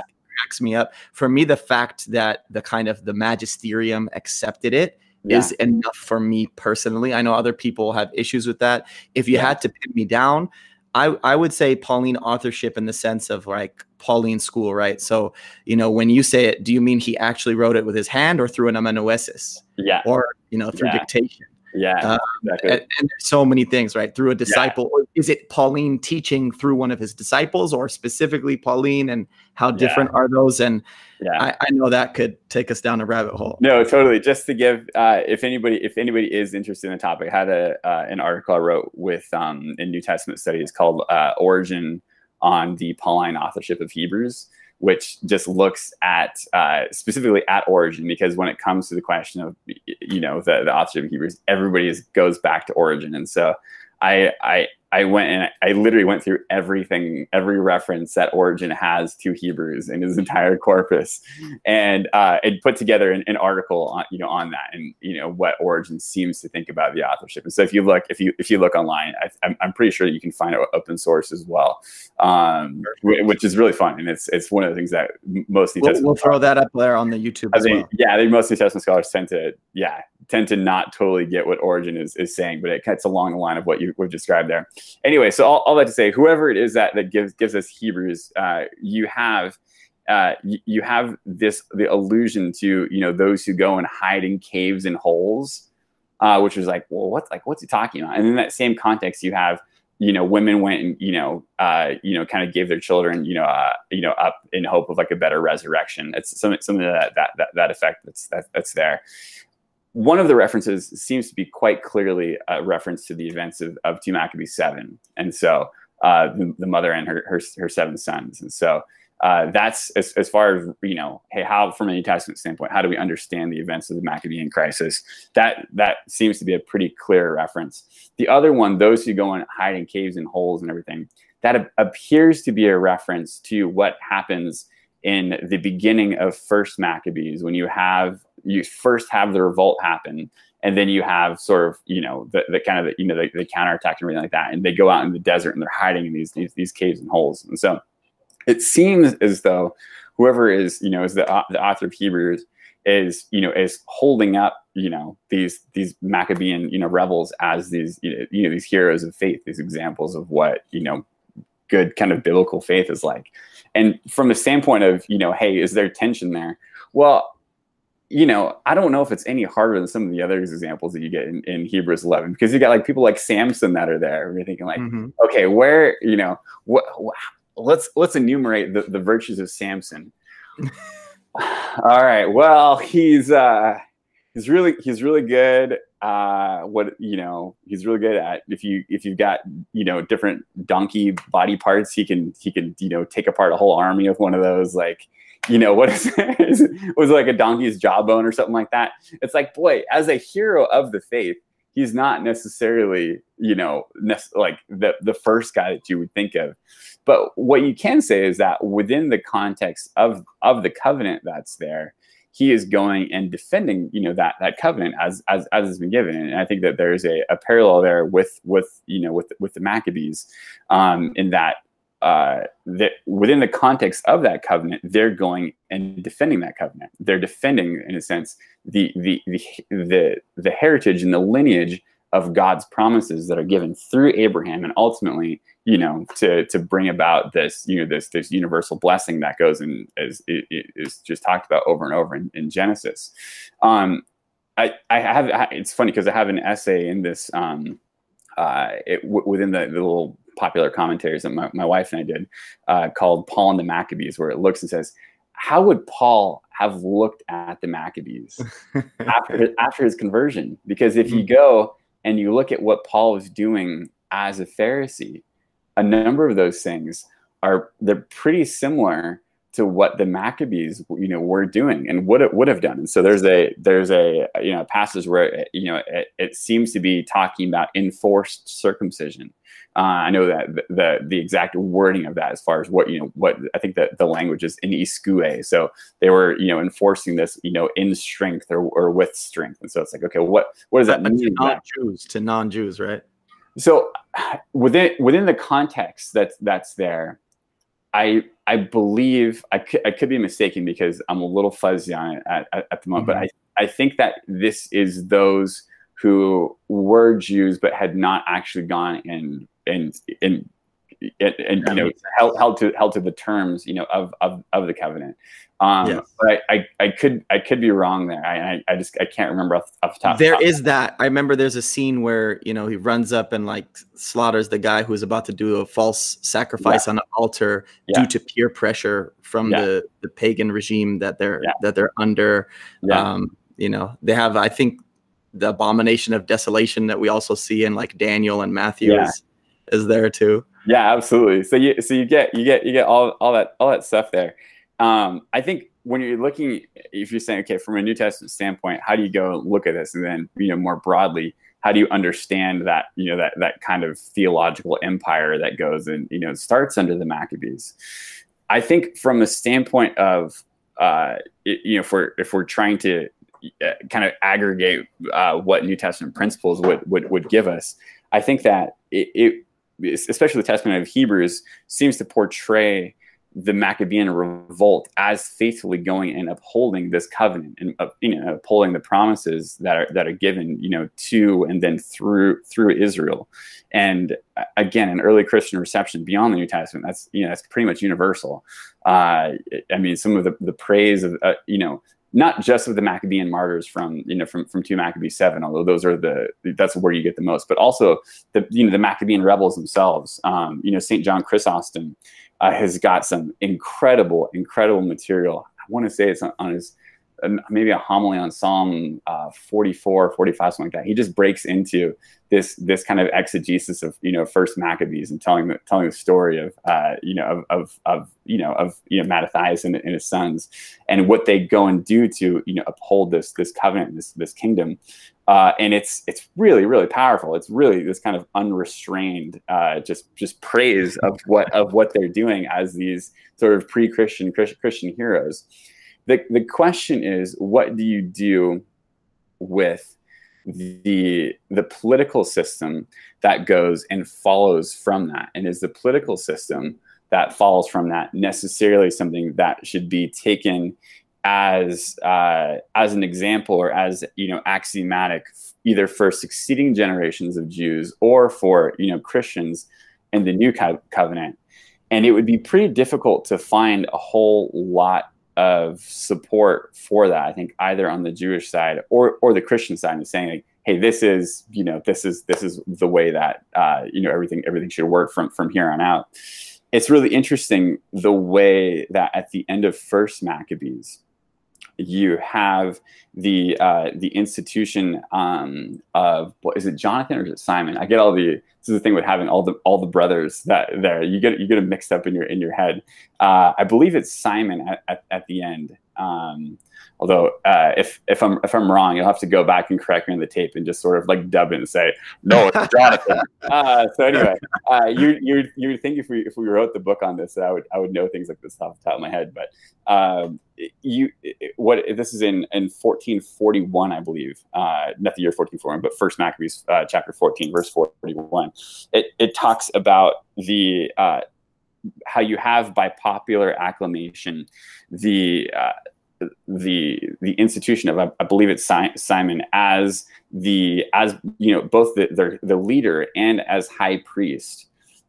me up. For me, the fact that the kind of the magisterium accepted it yeah. is enough for me personally. I know other people have issues with that. If you yeah. had to pin me down, I, I would say Pauline authorship in the sense of like Pauline school, right? So, you know, when you say it, do you mean he actually wrote it with his hand or through an amanuensis? Yeah. Or, you know, through yeah. dictation? Yeah. Um, exactly. and, and, there's so many things, right? Through a disciple. Yeah. Is it Pauline teaching through one of his disciples or specifically Pauline and how different yeah. are those? And yeah. I, I, know that could take us down a rabbit hole. No, totally. Just to give, uh, if anybody, if anybody is interested in the topic, I had a, uh, an article I wrote with, um, in New Testament studies called, uh, Origen on the Pauline authorship of Hebrews which just looks at uh, specifically at Origen because when it comes to the question of you know the, the authorship of Hebrews, everybody is, goes back to Origen, and so I I I went and I literally went through everything, every reference that Origen has to Hebrews in his entire corpus, and uh, and put together an, an, article on you know on that and you know what Origen seems to think about the authorship. And so if you look if you if you look online, I, am I'm pretty sure you can find it open source as well, um, which is really fun. And it's it's one of the things that most New we'll, we'll throw that up there on the YouTube. I think, well. yeah, I think most New Testament scholars tend to yeah tend to not totally get what Origen is, is saying, but it cuts along the line of what you, have described there. Anyway, so all, all, that to say, whoever it is that, that gives gives us Hebrews, uh, you have uh, you, you have this the allusion to you know those who go and hide in caves and holes, uh, which was like, well, what's like what's he talking about? And in that same context, you have you know women went and you know uh, you know kind of gave their children you know uh, you know up in hope of like a better resurrection. It's something something that that that, that effect that's that, that's there one of the references seems to be quite clearly a reference to the events of, of 2 Maccabees 7. And so uh, the, the, mother and her, her, her seven sons. And so uh, that's as, as far as you know hey how from a new testament standpoint how do we understand the events of the maccabean crisis that that seems to be a pretty clear reference the other one those who go and hide in caves and holes and everything that appears to be a reference to what happens in the beginning of first maccabees when you have you first have the revolt happen and then you have sort of you know the, the kind of the, you know the, the counterattack and everything like that and they go out in the desert and they're hiding in these these, these caves and holes and so it seems as though whoever is you know is the, the author of hebrews is you know is holding up you know these these maccabean you know rebels as these you know, these heroes of faith these examples of what you know good kind of biblical faith is like and from a standpoint of you know hey is there tension there well you know, I don't know if it's any harder than some of the other examples that you get in, in Hebrews 11 because you got like people like Samson that are there. You're thinking like, mm-hmm. okay, where you know, what, what let's let's enumerate the, the virtues of Samson. All right. Well, he's uh he's really he's really good uh what you know he's really good at if you if you've got you know different donkey body parts he can he can you know take apart a whole army with one of those like you know what is it was like a donkey's jawbone or something like that? It's like boy as a hero of the faith he's not necessarily you know like the the first guy that you would think of. But what you can say is that within the context of of the covenant that's there, he is going and defending, you know, that that covenant as as as has been given. And I think that there's a, a parallel there with with you know with with the Maccabees, um, in that uh, that within the context of that covenant, they're going and defending that covenant. They're defending, in a sense, the the the the, the heritage and the lineage of God's promises that are given through Abraham, and ultimately you know to to bring about this you know this this universal blessing that goes and is is just talked about over and over in, in genesis um i i have it's funny because i have an essay in this um uh it, w- within the, the little popular commentaries that my, my wife and i did uh called paul and the maccabees where it looks and says how would paul have looked at the maccabees after his, after his conversion because if you mm-hmm. go and you look at what paul was doing as a pharisee a number of those things are they're pretty similar to what the Maccabees, you know, were doing and would would have done. And so there's a there's a you know passage where you know it, it seems to be talking about enforced circumcision. Uh, I know that the, the, the exact wording of that, as far as what you know, what I think that the language is in ischui. So they were you know enforcing this you know in strength or, or with strength. And so it's like okay, what what does that mean? To non-Jews, to non-Jews, right? so within within the context that's that's there i i believe i could, I could be mistaken because i'm a little fuzzy on it at, at, at the moment mm-hmm. but i i think that this is those who were jews but had not actually gone and and and and, and you know held, held to held to the terms you know of of, of the covenant um, yes. but I, I, I, could I could be wrong there. I, I, just I can't remember off, off the top. There top. is that. I remember there's a scene where you know he runs up and like slaughters the guy who's about to do a false sacrifice yeah. on an altar yeah. due to peer pressure from yeah. the, the pagan regime that they're that they're under. Um, you know they have I think the abomination of desolation that we also see in like Daniel and Matthew is, is there too. Yeah, absolutely. So you so you get you get you get all all that all that stuff there. Um, I think when you're looking, if you're saying, okay, from a New Testament standpoint, how do you go look at this, and then you know more broadly, how do you understand that you know that that kind of theological empire that goes and you know starts under the Maccabees? I think from the standpoint of uh, it, you know, if we're if we're trying to uh, kind of aggregate uh, what New Testament principles would would would give us, I think that it, it especially the Testament of Hebrews seems to portray the Maccabean revolt as faithfully going and upholding this covenant and uh, you know upholding the promises that are that are given you know to and then through through Israel. And uh, again an early Christian reception beyond the New Testament that's you know that's pretty much universal. Uh, I mean some of the, the praise of uh, you know not just of the Maccabean martyrs from you know from from two Maccabees seven, although those are the that's where you get the most, but also the you know the Maccabean rebels themselves. Um, you know Saint John Chrysostom uh, has got some incredible incredible material. I want to say it's on, on his maybe a homily on Psalm uh, 44, 45, something like that. He just breaks into this this kind of exegesis of you know first Maccabees and telling the telling the story of uh, you know of, of, of you know of you know Mattathias and, and, his sons and what they go and do to you know uphold this this covenant this this kingdom. Uh, and it's it's really really powerful. It's really this kind of unrestrained uh, just just praise of what of what they're doing as these sort of pre-Christian Christian heroes the the question is what do you do with the the political system that goes and follows from that? And is the political system that follows from that necessarily something that should be taken as uh, as an example or as you know axiomatic either for succeeding generations of Jews or for you know Christians in the new co- covenant? And it would be pretty difficult to find a whole lot of support for that. I think either on the Jewish side or or the Christian side is saying like, hey, this is you know this is this is the way that uh, you know everything everything should work from from here on out. It's really interesting the way that at the end of First Maccabees, you have the uh, the institution um, of what is it Jonathan or is it Simon? I get all the this is the thing with having all the all the brothers that there you get you get them mixed up in your in your head. Uh, I believe it's Simon at, at, at the end. Um, Although uh, if if I'm if I'm wrong, you'll have to go back and correct me on the tape and just sort of like dub it and say, "No, it's Jonathan." uh, so anyway, uh, you you you think if we if we wrote the book on this, I would I would know things like this off the top of my head. But um, you what this is in in 1441, I believe, uh, not the year 1441, but First Maccabees uh, chapter 14, verse 41. It it talks about the uh, how you have by popular acclamation the uh, the the institution of I, I believe it's si- Simon as the as you know both the, the the leader and as high priest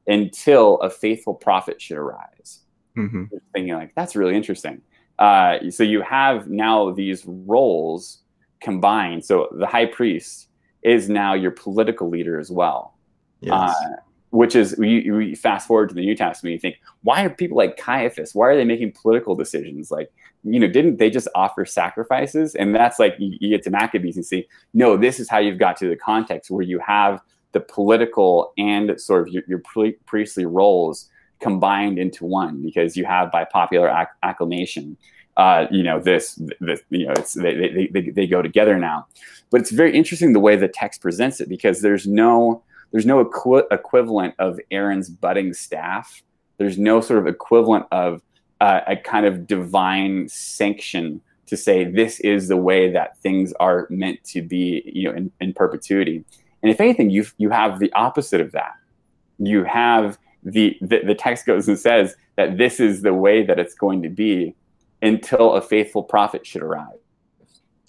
until a faithful prophet should arise. Mm-hmm. Thinking like that's really interesting. Uh, so you have now these roles combined. So the high priest is now your political leader as well. Yes. Uh, which is you, fast forward to the New Testament, you think, why are people like Caiaphas? Why are they making political decisions? Like, you know, didn't they just offer sacrifices? And that's like you, you get to Maccabees and see, no, this is how you've got to the context where you have the political and sort of your, your priestly roles combined into one because you have by popular acc- acclamation uh, you know this, this you know it's they, they, they, they go together now but it's very interesting the way the text presents it because there's no there's no equi- equivalent of Aaron's budding staff. There's no sort of equivalent of uh, a kind of divine sanction to say this is the way that things are meant to be, you know, in, in perpetuity. And if anything, you you have the opposite of that. You have the, the the text goes and says that this is the way that it's going to be until a faithful prophet should arrive.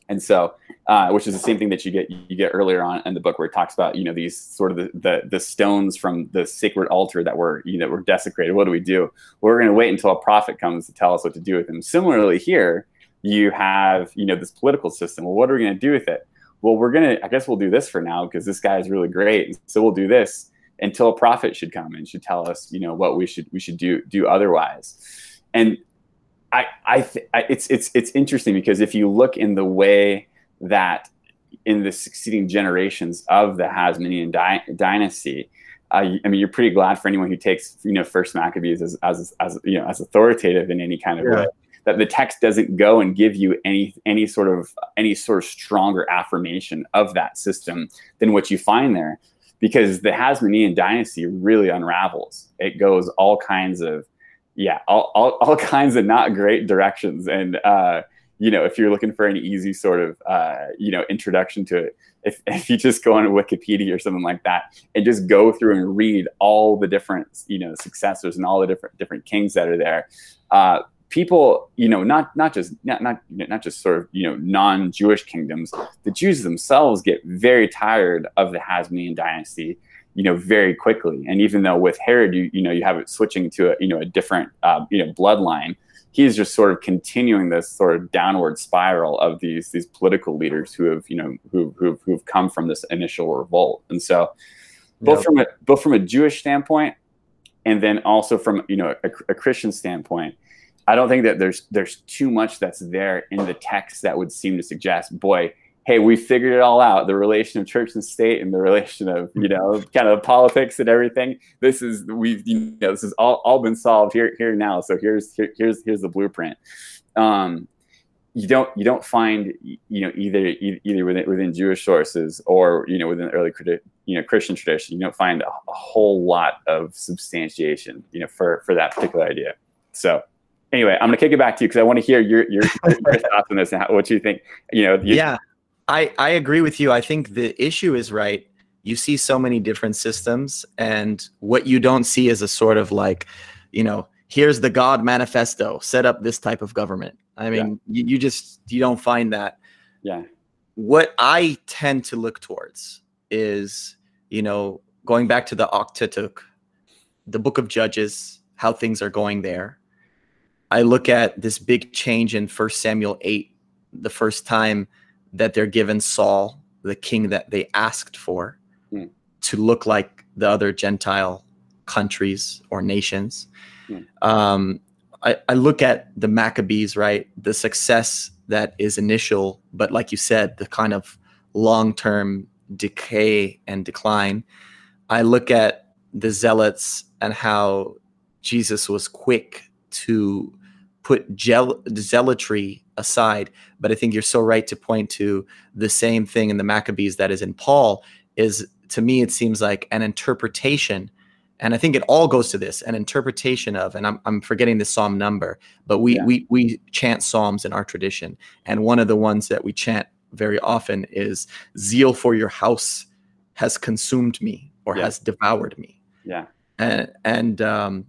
And so, uh, which is the same thing that you get you get earlier on in the book where it talks about you know these sort of the, the, the stones from the sacred altar that were you know were desecrated. What do we do? Well, we're going to wait until a prophet comes to tell us what to do with them. Similarly, here you have you know this political system. Well, what are we going to do with it? Well, we're gonna. I guess we'll do this for now because this guy is really great. So we'll do this until a prophet should come and should tell us you know what we should we should do do otherwise. And I, I, th- I, it's it's it's interesting because if you look in the way that in the succeeding generations of the Hasmonean di- dynasty, uh, I mean, you're pretty glad for anyone who takes you know First Maccabees as as, as you know as authoritative in any kind of yeah. way that the text doesn't go and give you any any sort of any sort of stronger affirmation of that system than what you find there because the Hasmonean dynasty really unravels. It goes all kinds of yeah, all, all, all kinds of not great directions. And, uh, you know, if you're looking for an easy sort of, uh, you know, introduction to it, if, if you just go on Wikipedia or something like that and just go through and read all the different, you know, successors and all the different, different kings that are there, uh, people, you know, not, not just, not, not, not just sort of, you know, non-Jewish kingdoms, the Jews themselves get very tired of the Hasmonean dynasty you know, very quickly. And even though with Herod, you you know, you have it switching to a you know a different uh, you know bloodline, he's just sort of continuing this sort of downward spiral of these these political leaders who have you know who who who've come from this initial revolt. And so, both from a both from a Jewish standpoint, and then also from you know a, a Christian standpoint, I don't think that there's there's too much that's there in the text that would seem to suggest, boy, hey, we figured it all out. The relation of church and state and the relation of, you know, kind of politics and everything. This is we've you know, this has all, all been solved here here now. So here's here, here's here's the blueprint. Um, you don't you don't find you know either either within, within Jewish sources or you know within early you know Christian tradition you don't find a, whole lot of substantiation you know for for that particular idea. So anyway, I'm going to kick it back to you because I want to hear your your, your thoughts on this and how, what you think. You know, you, yeah, I I agree with you. I think the issue is right. You see so many different systems, and what you don't see is a sort of like, you know, here's the God manifesto. Set up this type of government I mean, yeah. you, you just you don't find that. Yeah. What I tend to look towards is, you know, going back to the Octateuch, the book of Judges, how things are going there. I look at this big change in First Samuel 8, the first time that they're given Saul, the king that they asked for, mm. to look like the other Gentile countries or nations. Mm. Um, I, I look at the Maccabees, right? The success that is initial, but like you said, the kind of long term decay and decline. I look at the zealots and how Jesus was quick to put gel- zealotry aside. But I think you're so right to point to the same thing in the Maccabees that is in Paul. Is to me, it seems like an interpretation and I think it all goes to this an interpretation of, and I'm, I'm forgetting the psalm number, but we, yeah. we, we chant psalms in our tradition. And one of the ones that we chant very often is zeal for your house has consumed me or yeah. has devoured me. Yeah. And, and, um,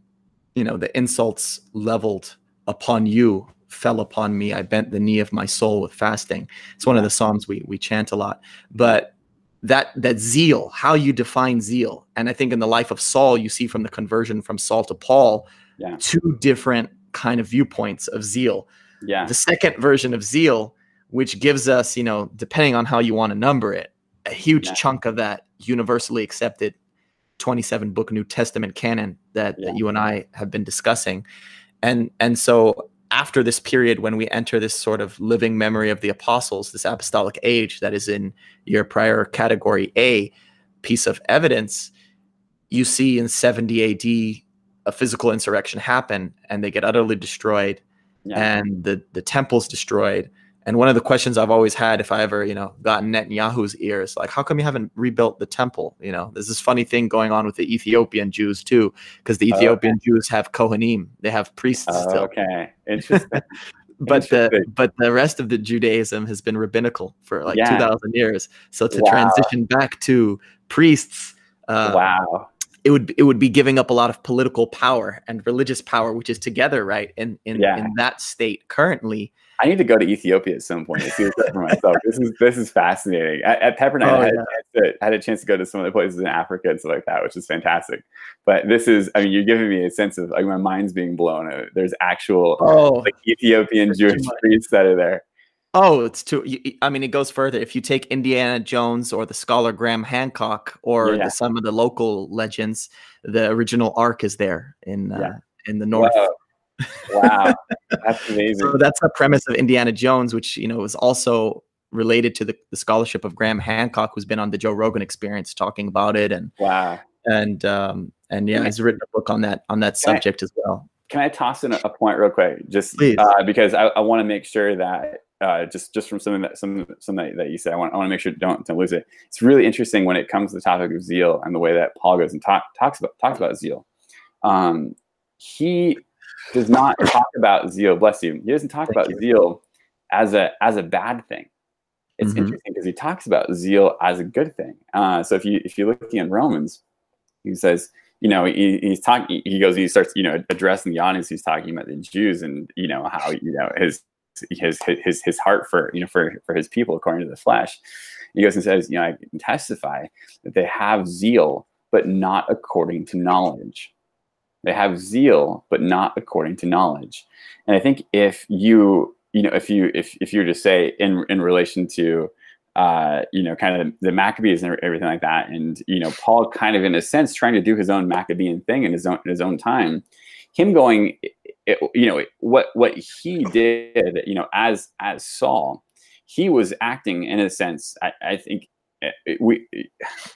you know, the insults leveled upon you fell upon me. I bent the knee of my soul with fasting. It's one of the psalms we, we chant a lot, but that that zeal, how you define zeal. And I think in the life of Saul, you see from the conversion from Saul to Paul, yeah. two different kind of viewpoints of zeal. Yeah. The second version of zeal, which gives us, you know, depending on how you want to number it, a huge yeah. chunk of that universally accepted 27 book New Testament canon that, yeah. that you and I have been discussing. And and so after this period when we enter this sort of living memory of the apostles, this apostolic age that is in your prior category A piece of evidence, you see in 70 AD a physical insurrection happen and they get utterly destroyed yeah. and the the temple's destroyed and one of the questions I've always had if I ever, you know, got Netanyahu's ears, like, how come you haven't rebuilt the temple? You know, there's this funny thing going on with the Ethiopian Jews too, because the Ethiopian okay. Jews have Kohanim, they have priests oh, still. Okay, interesting. but Interesting. the but the rest of the Judaism has been rabbinical for like yeah. two thousand years. So to wow. transition back to priests, uh, wow, it would it would be giving up a lot of political power and religious power, which is together, right? In in, yeah. in that state currently, I need to go to Ethiopia at some point to see what's for myself. This is this is fascinating. At, at Pepperdine, oh, I, had yeah. to, I, had a chance to go to some of the places in Africa and stuff like that, which is fantastic. But this is, I mean, you're giving me a sense of like my mind's being blown. There's actual oh, like Ethiopian Jewish priests that are there. Oh, it's too. I mean, it goes further. If you take Indiana Jones or the scholar Graham Hancock or yeah. the, some of the local legends, the original Ark is there in uh, yeah. in the north. Whoa wow, that's amazing. so that's the premise of Indiana Jones, which you know is also related to the, the scholarship of Graham Hancock, who's been on the Joe Rogan Experience talking about it, and wow, and um, and yeah, he's written a book on that on that subject I, as well. Can I toss in a, a point real quick, just uh, because I, I want to make sure that uh, just just from something that some something that you said, I want I want to make sure don't don't lose it. It's really interesting when it comes to the topic of zeal and the way that Paul goes and talk, talks about talks about zeal. Um, he does not talk about zeal. Bless you. He doesn't talk Thank about you. zeal as a as a bad thing. It's mm-hmm. interesting because he talks about zeal as a good thing. Uh, so if you if you look in Romans, he says, you know, he, he's talking. He goes, he starts, you know, addressing the audience. He's talking about the Jews and you know how you know his his his his heart for you know for for his people according to the flesh. He goes and says, you know, I can testify that they have zeal, but not according to knowledge. They have zeal, but not according to knowledge. And I think if you, you know, if you if if you were to say in in relation to uh, you know, kind of the Maccabees and everything like that. And, you know, Paul kind of in a sense trying to do his own Maccabean thing in his own in his own time. Him going it, you know what what he did you know as as Saul he was acting in a sense I, I think Eh, we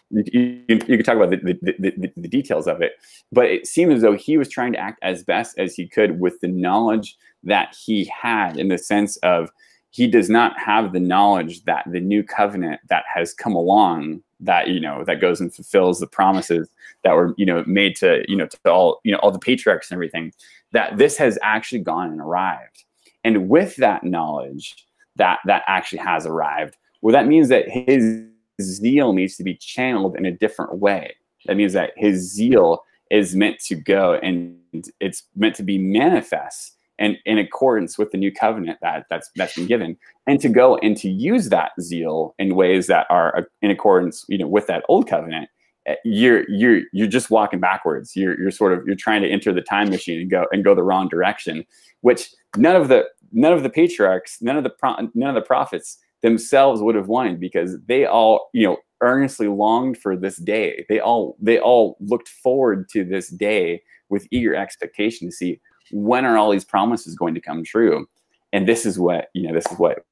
you, you, you could talk about the, the, the, the, details of it but it seemed as though he was trying to act as best as he could with the knowledge that he had in the sense of he does not have the knowledge that the new covenant that has come along that you know that goes and fulfills the promises that were you know made to you know to all you know all the patriarchs and everything that this has actually gone and arrived. And with that knowledge that that actually has arrived well that means that his zeal needs to be channeled in a different way. That means that his zeal is meant to go and it's meant to be manifest and in accordance with the new covenant that that's that's been given and to go and to use that zeal in ways that are uh, in accordance you know with that old covenant eh, you're you're you're just walking backwards. You're you're sort of you're trying to enter the time machine and go and go the wrong direction which none of the none of the patriarchs none of the none of the prophets themselves would have wanted because they all you know earnestly longed for this day they all they all looked forward to this day with eager expectation to see when are all these promises going to come true? And this is what, you know, this is what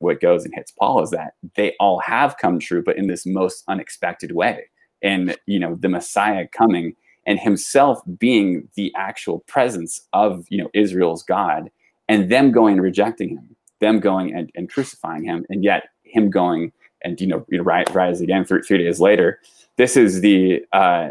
what goes and hits Paul is that they all have come true, but in this most unexpected way. And you know, the Messiah coming and himself being the actual presence of you know Israel's God, and them going and rejecting him, them going and, and crucifying him, and yet him going and you know, rise, rise again three, three days later. This is the uh,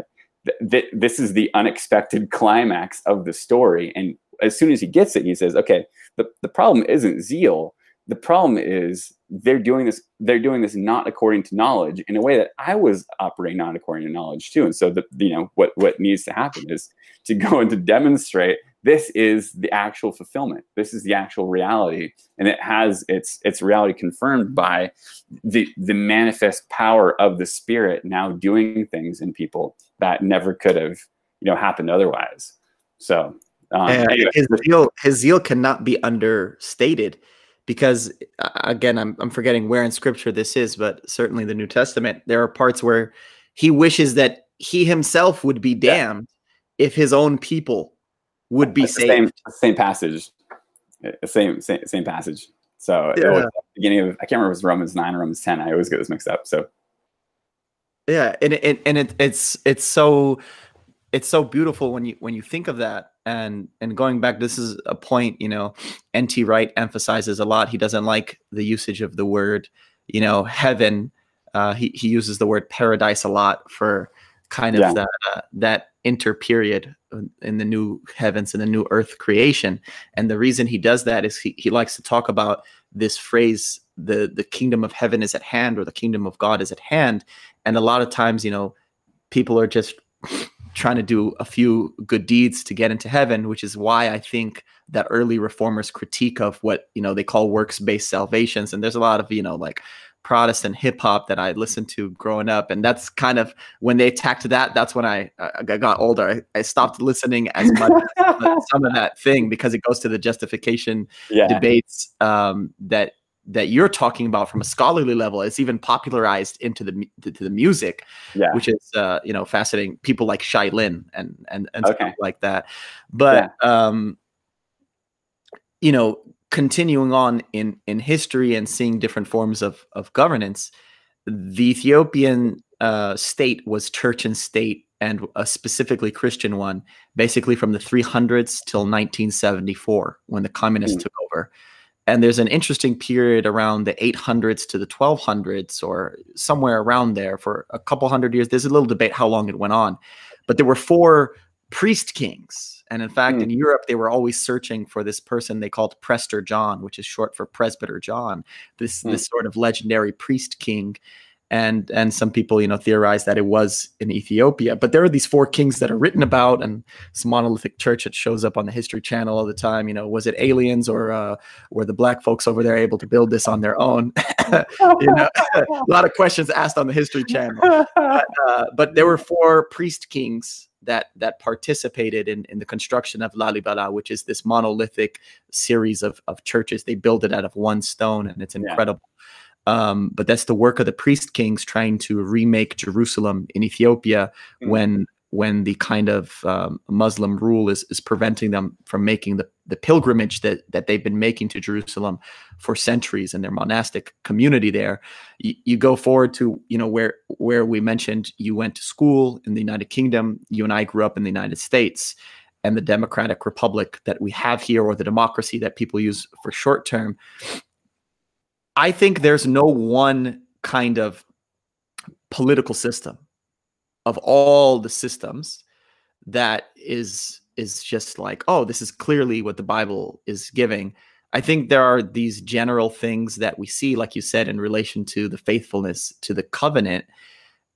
th- this is the unexpected climax of the story. And as soon as he gets it, he says, okay, the, the problem isn't zeal. The problem is they're doing this, they're doing this not according to knowledge in a way that I was operating not according to knowledge too. And so the you know what what needs to happen is to go and to demonstrate this is the actual fulfillment this is the actual reality and it has its its reality confirmed by the the manifest power of the spirit now doing things in people that never could have you know happened otherwise so um, anyway. his zeal his zeal cannot be understated because again I'm, I'm forgetting where in scripture this is but certainly the new testament there are parts where he wishes that he himself would be damned yeah. if his own people would be saved. Same, same passage, same same same passage. So yeah. beginning of I can't remember if it was Romans nine or Romans ten. I always get this mixed up. So yeah, and it, and it, it's it's so it's so beautiful when you when you think of that and and going back this is a point you know NT Wright emphasizes a lot he doesn't like the usage of the word you know heaven uh, he, he uses the word paradise a lot for kind of yeah. that uh, that inter period in the new heavens and the new earth creation. And the reason he does that is he, he likes to talk about this phrase, the, the kingdom of heaven is at hand or the kingdom of God is at hand. And a lot of times, you know, people are just trying to do a few good deeds to get into heaven, which is why I think that early reformers critique of what, you know, they call works-based salvations. And there's a lot of, you know, like Protestant hip hop that I listened to growing up, and that's kind of when they attacked that. That's when I, I got older. I, I stopped listening as much as some of that thing because it goes to the justification yeah. debates um, that that you're talking about from a scholarly level. It's even popularized into the to the music, yeah. which is uh, you know fascinating. People like Shai Linne and and and okay. stuff like that. But yeah. um, you know, continuing on in in history and seeing different forms of of governance, the Ethiopian uh, state was church and state, and a specifically Christian one, basically from the 300s till 1974 when the communists mm. took over. And there's an interesting period around the 800s to the 1200s, or somewhere around there, for a couple hundred years. There's a little debate how long it went on, but there were four priest kings and in fact, mm. in Europe, they were always searching for this person they called Prester John, which is short for Presbyter John, this mm. this sort of legendary priest king. And and some people, you know, theorize that it was in Ethiopia. But there are these four kings that are written about, and this monolithic church that shows up on the History Channel all the time. You know, was it aliens or uh, were the black folks over there able to build this on their own? you know, a lot of questions asked on the History Channel. But, uh, but there were four priest kings that that participated in, in the construction of Lalibela, which is this monolithic series of, of churches. They build it out of one stone, and it's incredible. Yeah. Um, but that's the work of the priest kings trying to remake Jerusalem in Ethiopia mm-hmm. when when the kind of um, Muslim rule is is preventing them from making the, the pilgrimage that that they've been making to Jerusalem for centuries in their monastic community there. You, you go forward to you know where where we mentioned you went to school in the United Kingdom. You and I grew up in the United States, and the democratic republic that we have here, or the democracy that people use for short term. I think there's no one kind of political system of all the systems that is is just like oh this is clearly what the bible is giving i think there are these general things that we see like you said in relation to the faithfulness to the covenant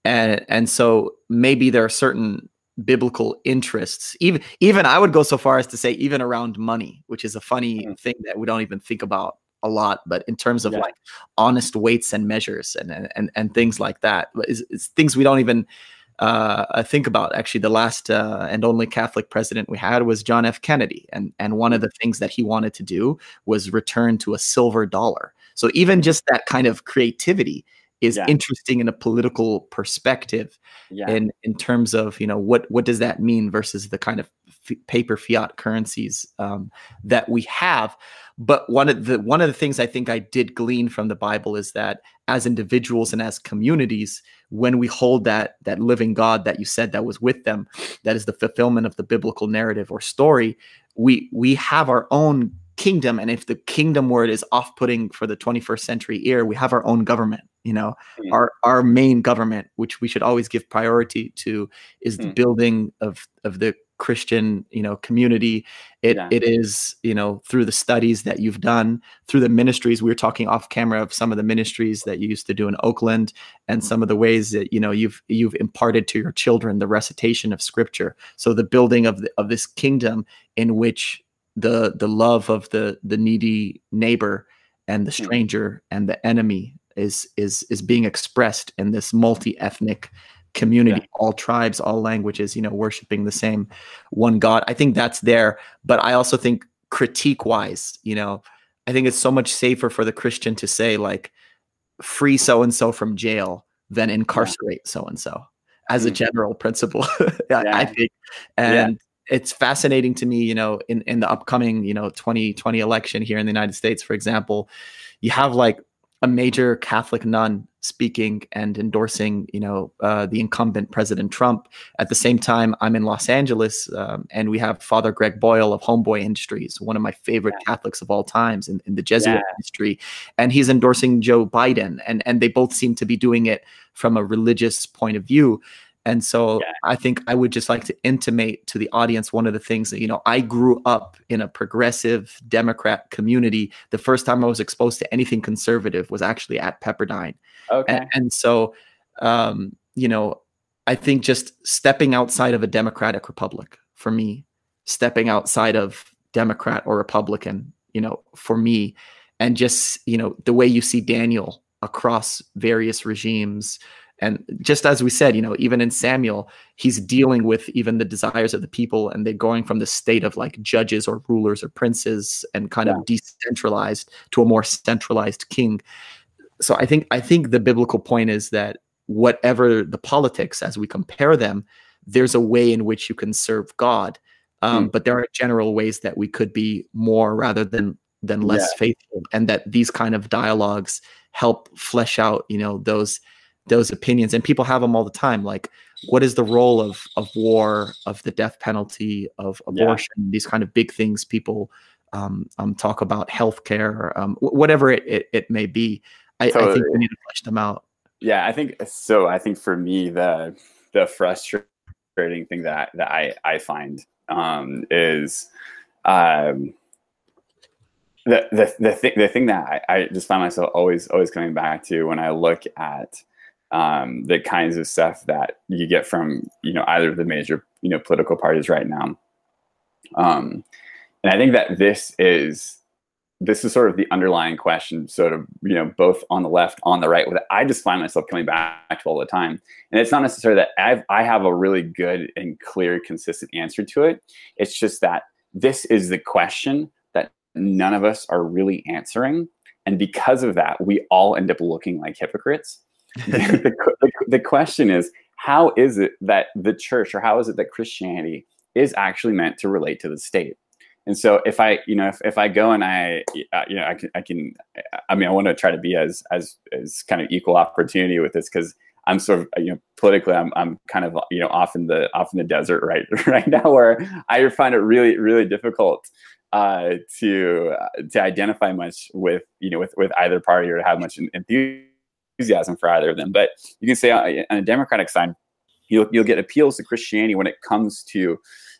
and and so maybe there are certain biblical interests even even i would go so far as to say even around money which is a funny mm. thing that we don't even think about a lot but in terms of yeah. like honest weights and measures and and and things like that it's things we don't even uh, think about. Actually, the last uh, and only Catholic president we had was John F. Kennedy, and and one of the things that he wanted to do was return to a silver dollar. So even just that kind of creativity is yeah. interesting in a political perspective, yeah. in in terms of you know what what does that mean versus the kind of f- paper fiat currencies um, that we have. But one of the one of the things I think I did glean from the Bible is that as individuals and as communities, when we hold that that living God that you said that was with them, that is the fulfillment of the biblical narrative or story, we we have our own kingdom and if the kingdom word is off-putting for the 21st century ear we have our own government you know mm. our our main government which we should always give priority to is mm. the building of of the Christian, you know, community. It yeah. it is, you know, through the studies that you've done, through the ministries. We were talking off camera of some of the ministries that you used to do in Oakland, and some of the ways that you know you've you've imparted to your children the recitation of Scripture. So the building of the, of this kingdom in which the the love of the the needy neighbor and the hmm. stranger and the enemy is is is being expressed in this multi ethnic community, yeah. all tribes, all languages, you know, worshiping the same one God. I think that's there. But I also think critique wise, you know, I think it's so much safer for the Christian to say, like, free so and so from jail than incarcerate so and so as a mm. general principle. yeah. I think. And yeah. it's fascinating to me, you know, in, in the upcoming, you know, 2020 election here in the United States, for example, you have like a major Catholic nun speaking and endorsing, you know, uh, the incumbent President Trump. At the same time, I'm in Los Angeles, um, and we have Father Greg Boyle of Homeboy Industries, one of my favorite yeah. Catholics of all times in, in the Jesuit yeah. industry, and he's endorsing Joe Biden, and and they both seem to be doing it from a religious point of view. And so yeah. I think I would just like to intimate to the audience one of the things that, you know, I grew up in a progressive Democrat community. The first time I was exposed to anything conservative was actually at Pepperdine. Okay. And, and so, um, you know, I think just stepping outside of a democratic republic for me, stepping outside of Democrat or Republican, you know, for me, and just, you know, the way you see Daniel across various regimes, and just as we said, you know, even in Samuel, he's dealing with even the desires of the people and they're going from the state of like judges or rulers or princes and kind yeah. of decentralized to a more centralized king. So I think I think the biblical point is that whatever the politics as we compare them, there's a way in which you can serve God. Um, mm. But there are general ways that we could be more rather than than less yeah. faithful, and that these kind of dialogues help flesh out, you know, those those opinions and people have them all the time like what is the role of of war of the death penalty of abortion yeah. these kind of big things people um, um, talk about healthcare um, whatever it, it, it, may be I, totally. I think we need to flesh them out yeah i think so i think for me the the frustrating thing that that i i find um, is um, the the the, th- the thing that I, I, just find myself always always coming back to when I look at um, the kinds of stuff that you get from you know either of the major you know political parties right now. Um, and I think that this is this is sort of the underlying question, sort of you know both on the left, on the right. That I just find myself coming back to all the time, and it's not necessarily that I've, I have a really good and clear, consistent answer to it. It's just that this is the question that none of us are really answering, and because of that, we all end up looking like hypocrites the, the, question is how is it that the church or how is it that Christianity is actually meant to relate to the state? And so if I, you know, if, if I go and I, uh, you know, I can, I can, I mean, I want to try to be as, as, as kind of equal opportunity with this because I'm sort of, you know, politically, I'm, I'm kind of, you know, off in the, off in the desert right, right now where I find it really, really difficult uh, to, uh, to identify much with, you know, with, with either party or to have much enthusiasm for either of them. But you can say uh, on a Democratic side, you'll, you'll get appeals to Christianity when it comes to,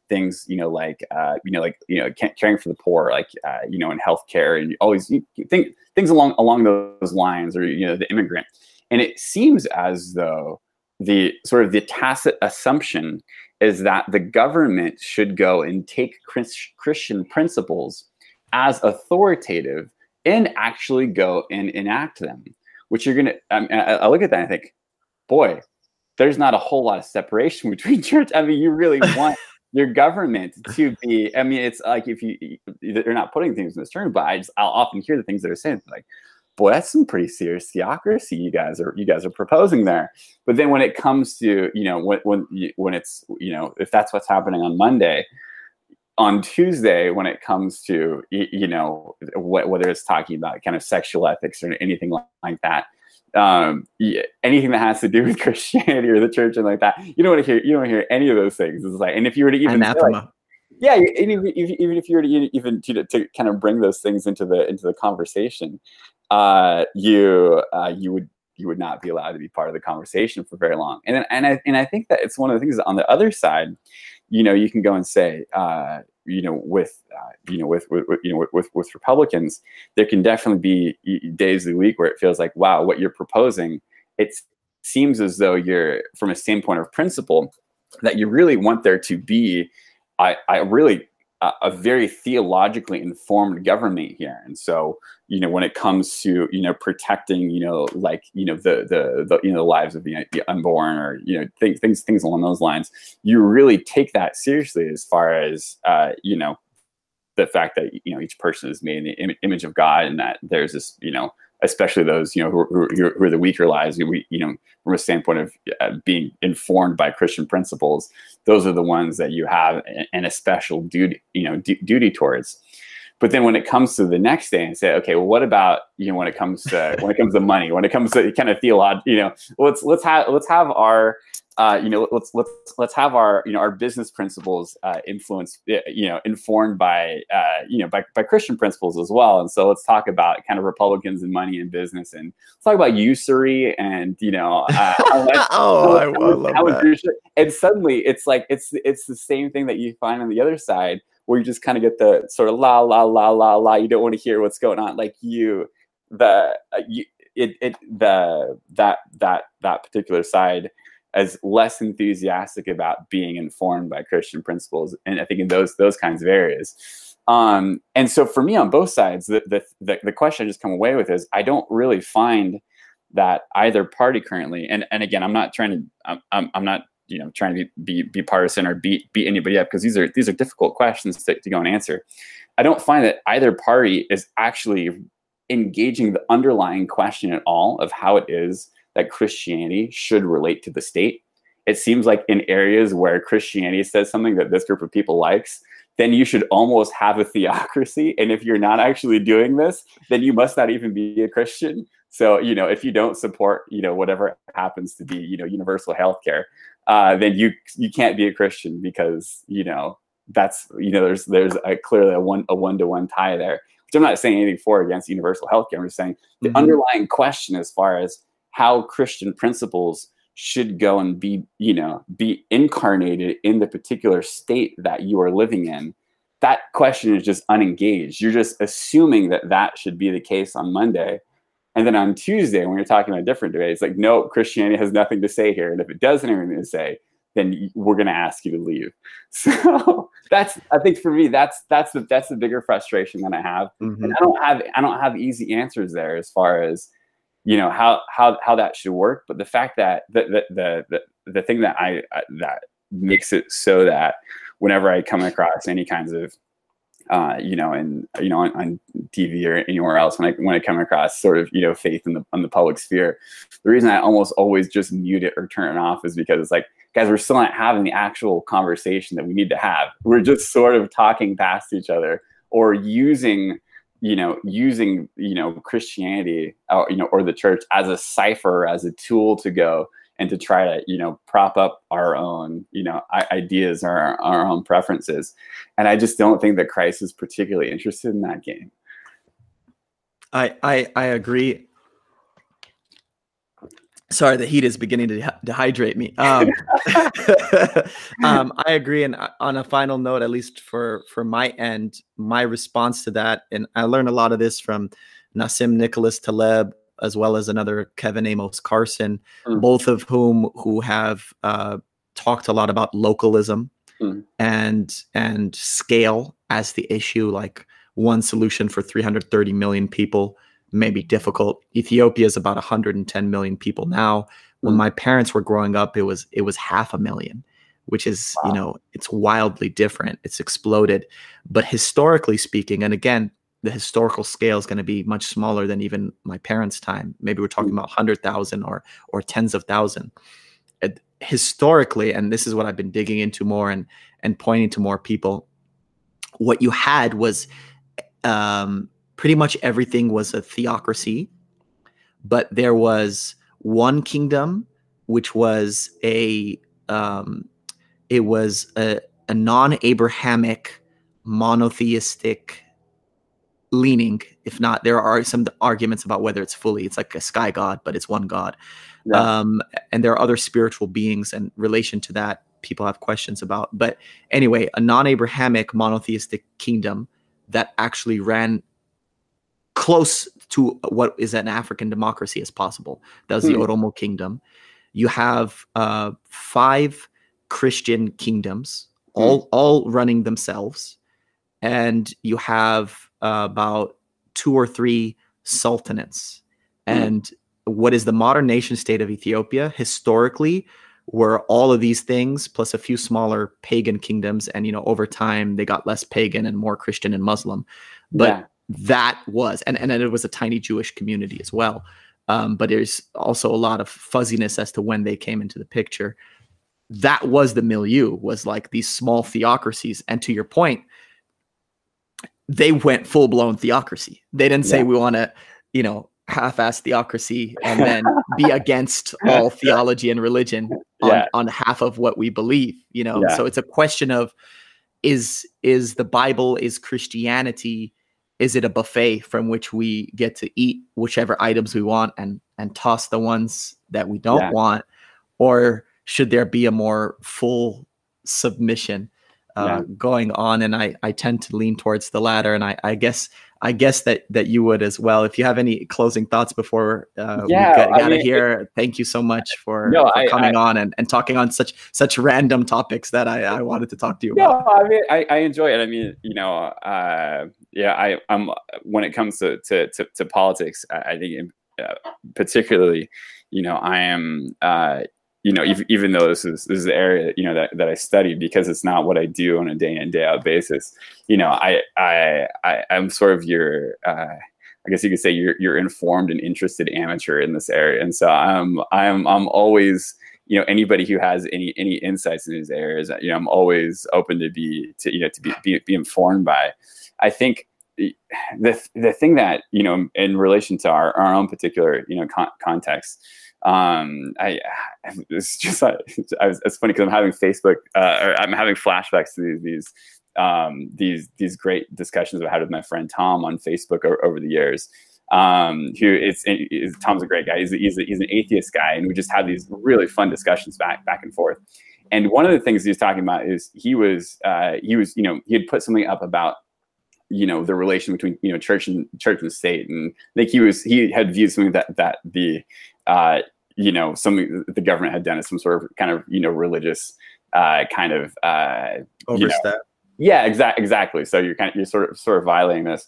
things you know like uh, you know like you know caring for the poor like uh, you know in healthcare and always think things along along those lines or you know the immigrant and it seems as though the sort of the tacit assumption is that the government should go and take Christian principles as authoritative and actually go and enact them. Which you're gonna, I, mean, I, I look at that and I think, boy, there's not a whole lot of separation between church. I mean, you really want your government to be i mean it's like if you they're not putting things in this term but i just i'll often hear the things that are saying like boy that's some pretty serious theocracy you guys are you guys are proposing there but then when it comes to you know when when when it's you know if that's what's happening on monday on Tuesday, when it comes to you know whether it's talking about kind of sexual ethics or anything like that, um, anything that has to do with Christianity or the church and like that. You don't want to hear you don't want to hear any of those things. It's like, and if you were to even yeah, even, even if you were to even to, to kind of bring those things into the into the conversation, uh, you uh, you would you would not be allowed to be part of the conversation for very long. And and I and I think that it's one of the things on the other side, you know, you can go and say, uh, you know, with uh, you know, with, with, you know, with with Republicans, there can definitely be days of the week where it feels like, wow, what you're proposing, it seems as though you're from a standpoint of principle that you really want there to be, I, I really a, very theologically informed government here. And so you know when it comes to you know protecting you know like you know the the, the you know the lives of the, the unborn or you know things things things along those lines you really take that seriously as far as uh, you know the fact that you know each person is made in the Im- image of God and that there's this you know especially those you know who, who, who are the weaker lives. We, you know, from a standpoint of uh, being informed by Christian principles, those are the ones that you have an, a special duty, you know, d- duty towards. But then when it comes to the next day and say, okay, well, what about you know when it comes to when it comes to money, when it comes to kind of theology, you know, let's let's have let's have our uh, you know, let's let's let's have our you know our business principles uh, influence you know informed by uh, you know by, by Christian principles as well. And so let's talk about kind of Republicans and money and business, and let's talk about usury and you know. Uh, oh, I, I love that. And suddenly it's like it's it's the same thing that you find on the other side, where you just kind of get the sort of la la la la la. You don't want to hear what's going on, like you the uh, you it it the that that that particular side as less enthusiastic about being informed by Christian principles, and I think in those those kinds of areas. Um, and so for me, on both sides, the, the the the question I just come away with is I don't really find that either party currently, and and again, I'm not trying to I'm I'm not you know trying to be be, be partisan or beat beat anybody up because these are these are difficult questions to, to go and answer. I don't find that either party is actually engaging the underlying question at all of how it is that Christianity should relate to the state. It seems like in areas where Christianity says something that this group of people likes, then you should almost have a theocracy. And if you're not actually doing this, then you must not even be a Christian. So, you know, if you don't support, you know, whatever happens to be, you know, universal healthcare, uh, then you you can't be a Christian because, you know, that's you know, there's there's a, clearly a one a one to one tie there. Which I'm not saying anything for against universal healthcare. I'm just saying the mm-hmm. underlying question as far as how Christian principles should go and be, you know, be incarnated in the particular state that you are living in. That question is just unengaged. You're just assuming that that should be the case on Monday. And then on Tuesday, when you're talking about a different debate, it's like, no, Christianity has nothing to say here. And if it doesn't have anything to say, then we're going to ask you to leave. So that's, I think for me, that's that's the that's the bigger frustration that I have. Mm-hmm. And I don't have I don't have easy answers there as far as you know how how how that should work but the fact that the the the the, thing that I, that makes it so that whenever i come across any kinds of uh, you know, and you know, on, on, TV or anywhere else when I when I come across sort of you know faith in the in the public sphere, the reason I almost always just mute it or turn it off is because it's like, guys, we're still not having the actual conversation that we need to have. We're just sort of talking past each other or using you know using you know christianity or, you know or the church as a cipher as a tool to go and to try to you know prop up our own you know ideas or our, our own preferences. And i just don't think that christ is particularly interested in that game. I i, I agree sorry the heat is beginning to dehydrate me um, um, i agree and uh, on a final note at least for for my end my response to that and i learned a lot of this from Nassim Nicholas Taleb as well as another Kevin Amos Carson, mm. both of whom who have uh, talked a lot about localism mm. and and scale as the issue. Like one solution for 330 million people may be difficult. Ethiopia is about 110 million people now. When mm. my parents were growing up, it was it was half a million which is wow. you know it's wildly different it's exploded but historically speaking and again the historical scale is going to be much smaller than even my parents' time. Maybe we're talking mm. about hundred thousand or or tens of thousand. Historically, and this is what I've been digging into more and and pointing to more people. What you had was um, pretty much everything was a theocracy, but there was one kingdom, which was a um, it was a, a non-Abrahamic monotheistic leaning. If not there are some arguments about whether it's fully it's like a sky god but it's one god. Yeah. um and there are other spiritual beings and relation to that people have questions about. But anyway a non-abrahamic monotheistic kingdom that actually ran close to what is an african democracy as possible that was the oromo kingdom you have uh five christian kingdoms hmm. all all running themselves and you have uh, about two or three sultanates. Mm. And what is the modern nation state of Ethiopia historically were all of these things plus a few smaller pagan kingdoms and you know over time they got less pagan and more christian and muslim but yeah. That was and, and it was a tiny jewish community as well um, but there's also a lot of fuzziness as to when they came into the picture that was the milieu was like these small theocracies and to your point they went full blown theocracy. They didn't say yeah. we want to, you know, half ass theocracy and then be against all theology and religion on, yeah. on half of what we believe, you know. Yeah. So it's a question of is is the Bible, is Christianity, is it a buffet from which we get to eat whichever items we want and and toss the ones that we don't want? Or should there be a more full submission? uh, yeah. going on, and I I tend to lean towards the latter, and I I guess I guess that that you would as well. If you have any closing thoughts before uh, yeah, we get, out of here, it, thank you so much for, no, for coming I, on and, and talking on such such random topics that I, I wanted to talk to you about. no, about. I mean, I, I enjoy it. I mean, you know, uh, yeah, I, I'm when it comes to to to, to politics, I, I think in, uh, particularly, you know, I am uh, you know, even, even though this is this is the area you know that, that I study because it's not what I do on a day in day out basis. You know, I I, I am sort of your uh, I guess you could say you're you're informed and interested amateur in this area, and so I'm I'm I'm always you know anybody who has any any insights in these areas. You know, I'm always open to be to you know to be be, be informed by. I think the the thing that you know in relation to our, our own particular you know con- context um i it's just I, it's funny because i'm having facebook uh, i'm having flashbacks to these these um these these great discussions i've had with my friend tom on facebook over, over the years. Um who is, is tom's a great guy. He's, he's, he's an atheist guy and we just had these really fun discussions back back and forth. And one of the things he was talking about is he was uh he was you know he had put something up about you know the relation between you know church and church and state and I think he was he had viewed something that that the uh, you know something the government had done as some sort of kind of you know religious uh, kind of uh, overstep. You know, yeah, exactly, exactly. So you're kind of you're sort of sort of violating this.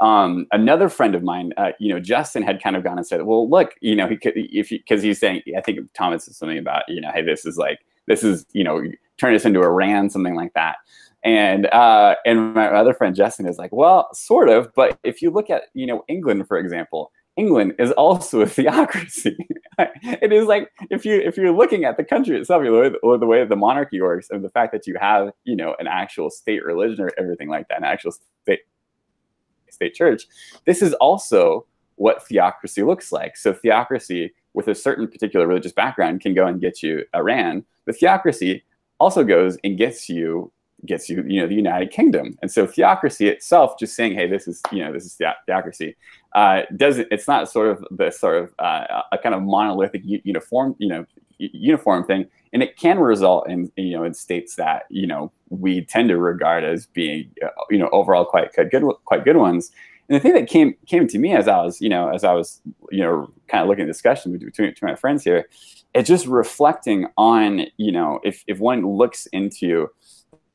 Um, another friend of mine, uh, you know, Justin had kind of gone and said, "Well, look, you know, he could if because he's saying, I think Thomas said something about, you know, hey, this is like this is you know, turn this into Iran, something like that." And uh, and my other friend Justin is like, well, sort of, but if you look at you know England for example, England is also a theocracy. it is like if you if you're looking at the country itself, or the way the monarchy works, and the fact that you have you know an actual state religion or everything like that, an actual state state church. This is also what theocracy looks like. So theocracy with a certain particular religious background can go and get you Iran. The theocracy also goes and gets you gets you you know the United Kingdom. And so theocracy itself, just saying, hey, this is you know this is theocracy, uh, doesn't it's not sort of the sort of uh, a kind of monolithic uniform you know uniform thing, and it can result in you know in states that you know we tend to regard as being uh, you know overall quite good quite good ones. And the thing that came came to me as I was, you know, as I was, you know, kind of looking at discussion between, between my friends here, it's just reflecting on, you know, if if one looks into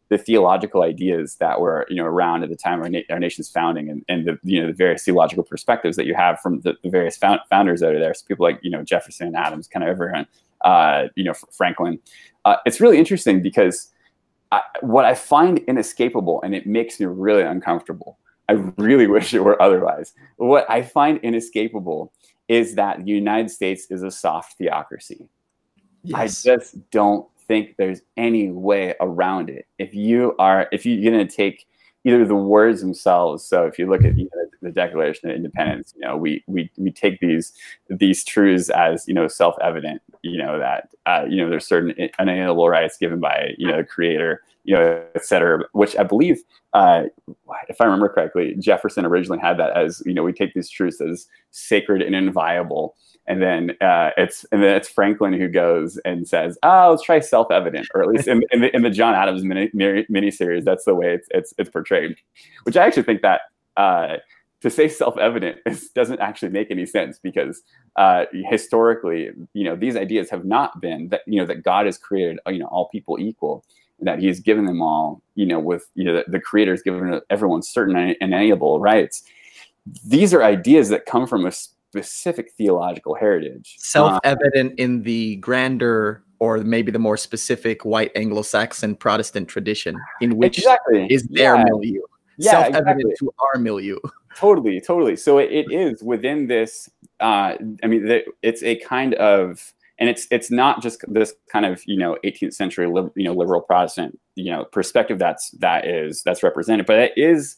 the theological ideas that were you know around at the time of our, na- our nation's founding and, and the you know the various theological perspectives that you have from the, the various found- founders that are there so people like you know jefferson adams kind of everyone uh, you know franklin uh, it's really interesting because I, what i find inescapable and it makes me really uncomfortable i really wish it were otherwise what i find inescapable is that the united states is a soft theocracy yes. i just don't think there's any way around it. If you are, if you're going to take either the words themselves. So if you look at you know, the Declaration of Independence, you know, we we we take these these truths as you know self-evident. You know that uh, you know there's certain unalienable rights given by you know the Creator, you know, et cetera. Which I believe, uh, if I remember correctly, Jefferson originally had that as you know we take these truths as sacred and inviolable and then uh, it's and then it's Franklin who goes and says, "Oh, let's try self-evident," or at least in, in, the, in the John Adams mini, mini series, that's the way it's it's, it's portrayed. Which I actually think that uh, to say self-evident is, doesn't actually make any sense because uh, historically, you know, these ideas have not been that you know that God has created you know all people equal. That he has given them all, you know, with you know the, the creator has given everyone certain inalienable rights. These are ideas that come from a specific theological heritage. Self-evident um, in the grander or maybe the more specific white Anglo-Saxon Protestant tradition, in which exactly. is their yeah. milieu. Yeah, Self-evident exactly. to our milieu. Totally, totally. So it, it is within this. Uh, I mean, the, it's a kind of, and it's it's not just this kind of you know 18th century you know liberal Protestant you know perspective that's that is that's represented, but it is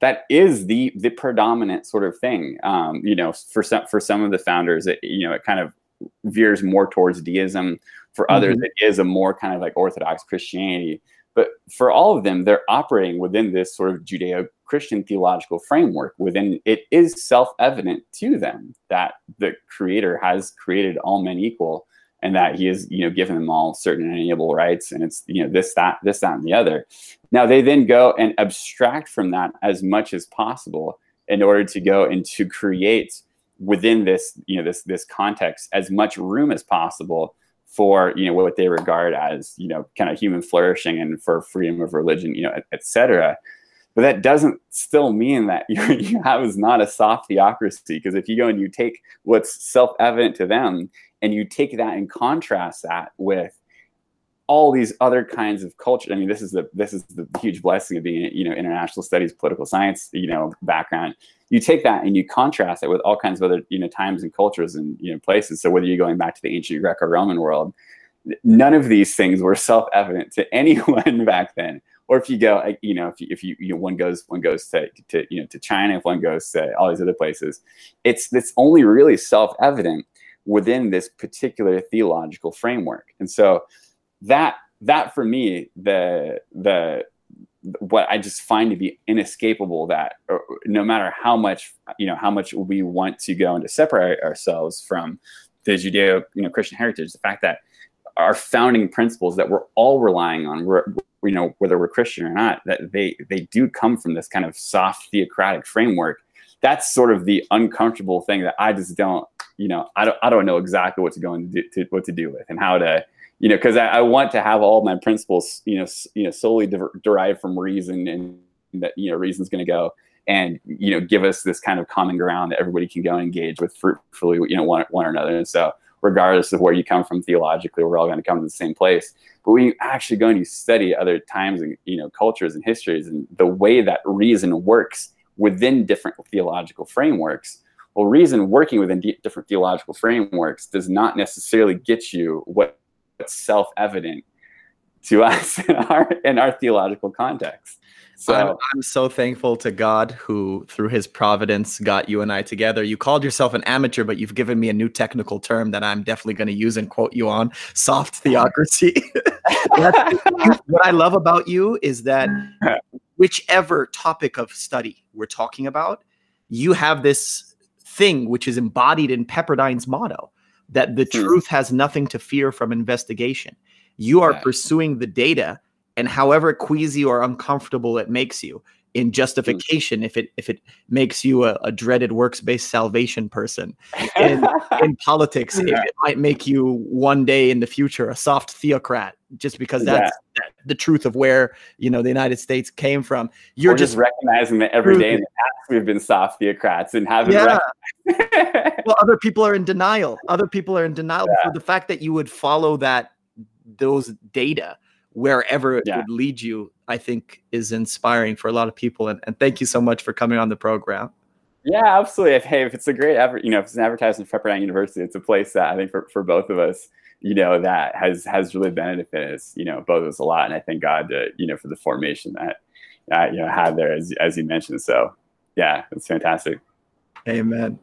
that is the the predominant sort of thing. Um, you know, for some for some of the founders, it, you know, it kind of veers more towards deism. For others, mm-hmm. it is a more kind of like Orthodox Christianity. But for all of them, they're operating within this sort of Judeo-Christian theological framework. Within it is self-evident to them that the Creator has created all men equal, and that he has you know given them all certain inalienable rights and it's you know this that this that and the other. Now they then go and abstract from that as much as possible in order to go and to create within this you know this this context as much room as possible for you know what they regard as you know kind of human flourishing and for freedom of religion you know etc but that doesn't still mean that you, you have is not a soft theocracy because if you go and you take what's self-evident to them and you take that and contrast that with all these other kinds of culture. I mean, this is the this is the huge blessing of being you know international studies, political science, you know background. You take that and you contrast it with all kinds of other you know times and cultures and you know places. So whether you're going back to the ancient Greco-Roman world, none of these things were self-evident to anyone back then. Or if you go, you know, if you, if you, you know, one goes, one goes to, to, you know, to China, if one goes to all these other places, it's, it's only really self-evident within this particular theological framework. And so that that for me the the what I just find to be inescapable that uh, no matter how much you know how much we want to go and to separate ourselves from the Judeo you know Christian heritage, the fact that our founding principles that we're all relying on, you know whether we're Christian or not, that they they do come from this kind of soft theocratic framework. That's sort of the uncomfortable thing that I just don't you know I don't I don't know exactly what to go and do, to, what to do with and how to you know, because I, I, want to have all my principles, you know, you know, solely de- derived from reason, and that you know, reason's going to go and you know, give us this kind of common ground that everybody can go and engage with fruitfully, you know, one one another. And so regardless of where you come from theologically, we're all going to come to the same place. But when you actually go and you study other times and you know cultures and histories and the way that reason works within different theological frameworks, well, reason working within d- different theological frameworks does not necessarily get you what's self-evident to us in our in our theological context. So I'm, I'm, so thankful to God who, through His providence, got you and I together. You called yourself an amateur, but you've given me a new technical term that I'm definitely going to use and quote you on: soft theocracy. what I love about you is that whichever topic of study we're talking about, you have this thing which is embodied in Pepperdine's motto that the hmm. truth has nothing to fear from investigation. You are pursuing the data and however queasy or uncomfortable it makes you in mm. justification if it if it makes you a, a dreaded works-based salvation person in, in politics yeah. it, might make you one day in the future a soft theocrat just because that's yeah. the truth of where you know the united states came from you're just, just, recognizing that every day in the past we've been soft theocrats and haven't yeah. well other people are in denial other people are in denial yeah. for the fact that you would follow that those data wherever it would lead you, I think is inspiring for a lot of people. And, and thank you so much for coming on the program. Yeah, absolutely. If, hey, if it's a great ever, you know, if it's an advertisement for Pepperdine University, it's a place that I think for, for both of us, you know, that has has really benefited us, you know, both of us a lot. And I thank God, to, you know, for the formation that uh, you know had there, as as you mentioned. So, yeah, it's fantastic. Amen.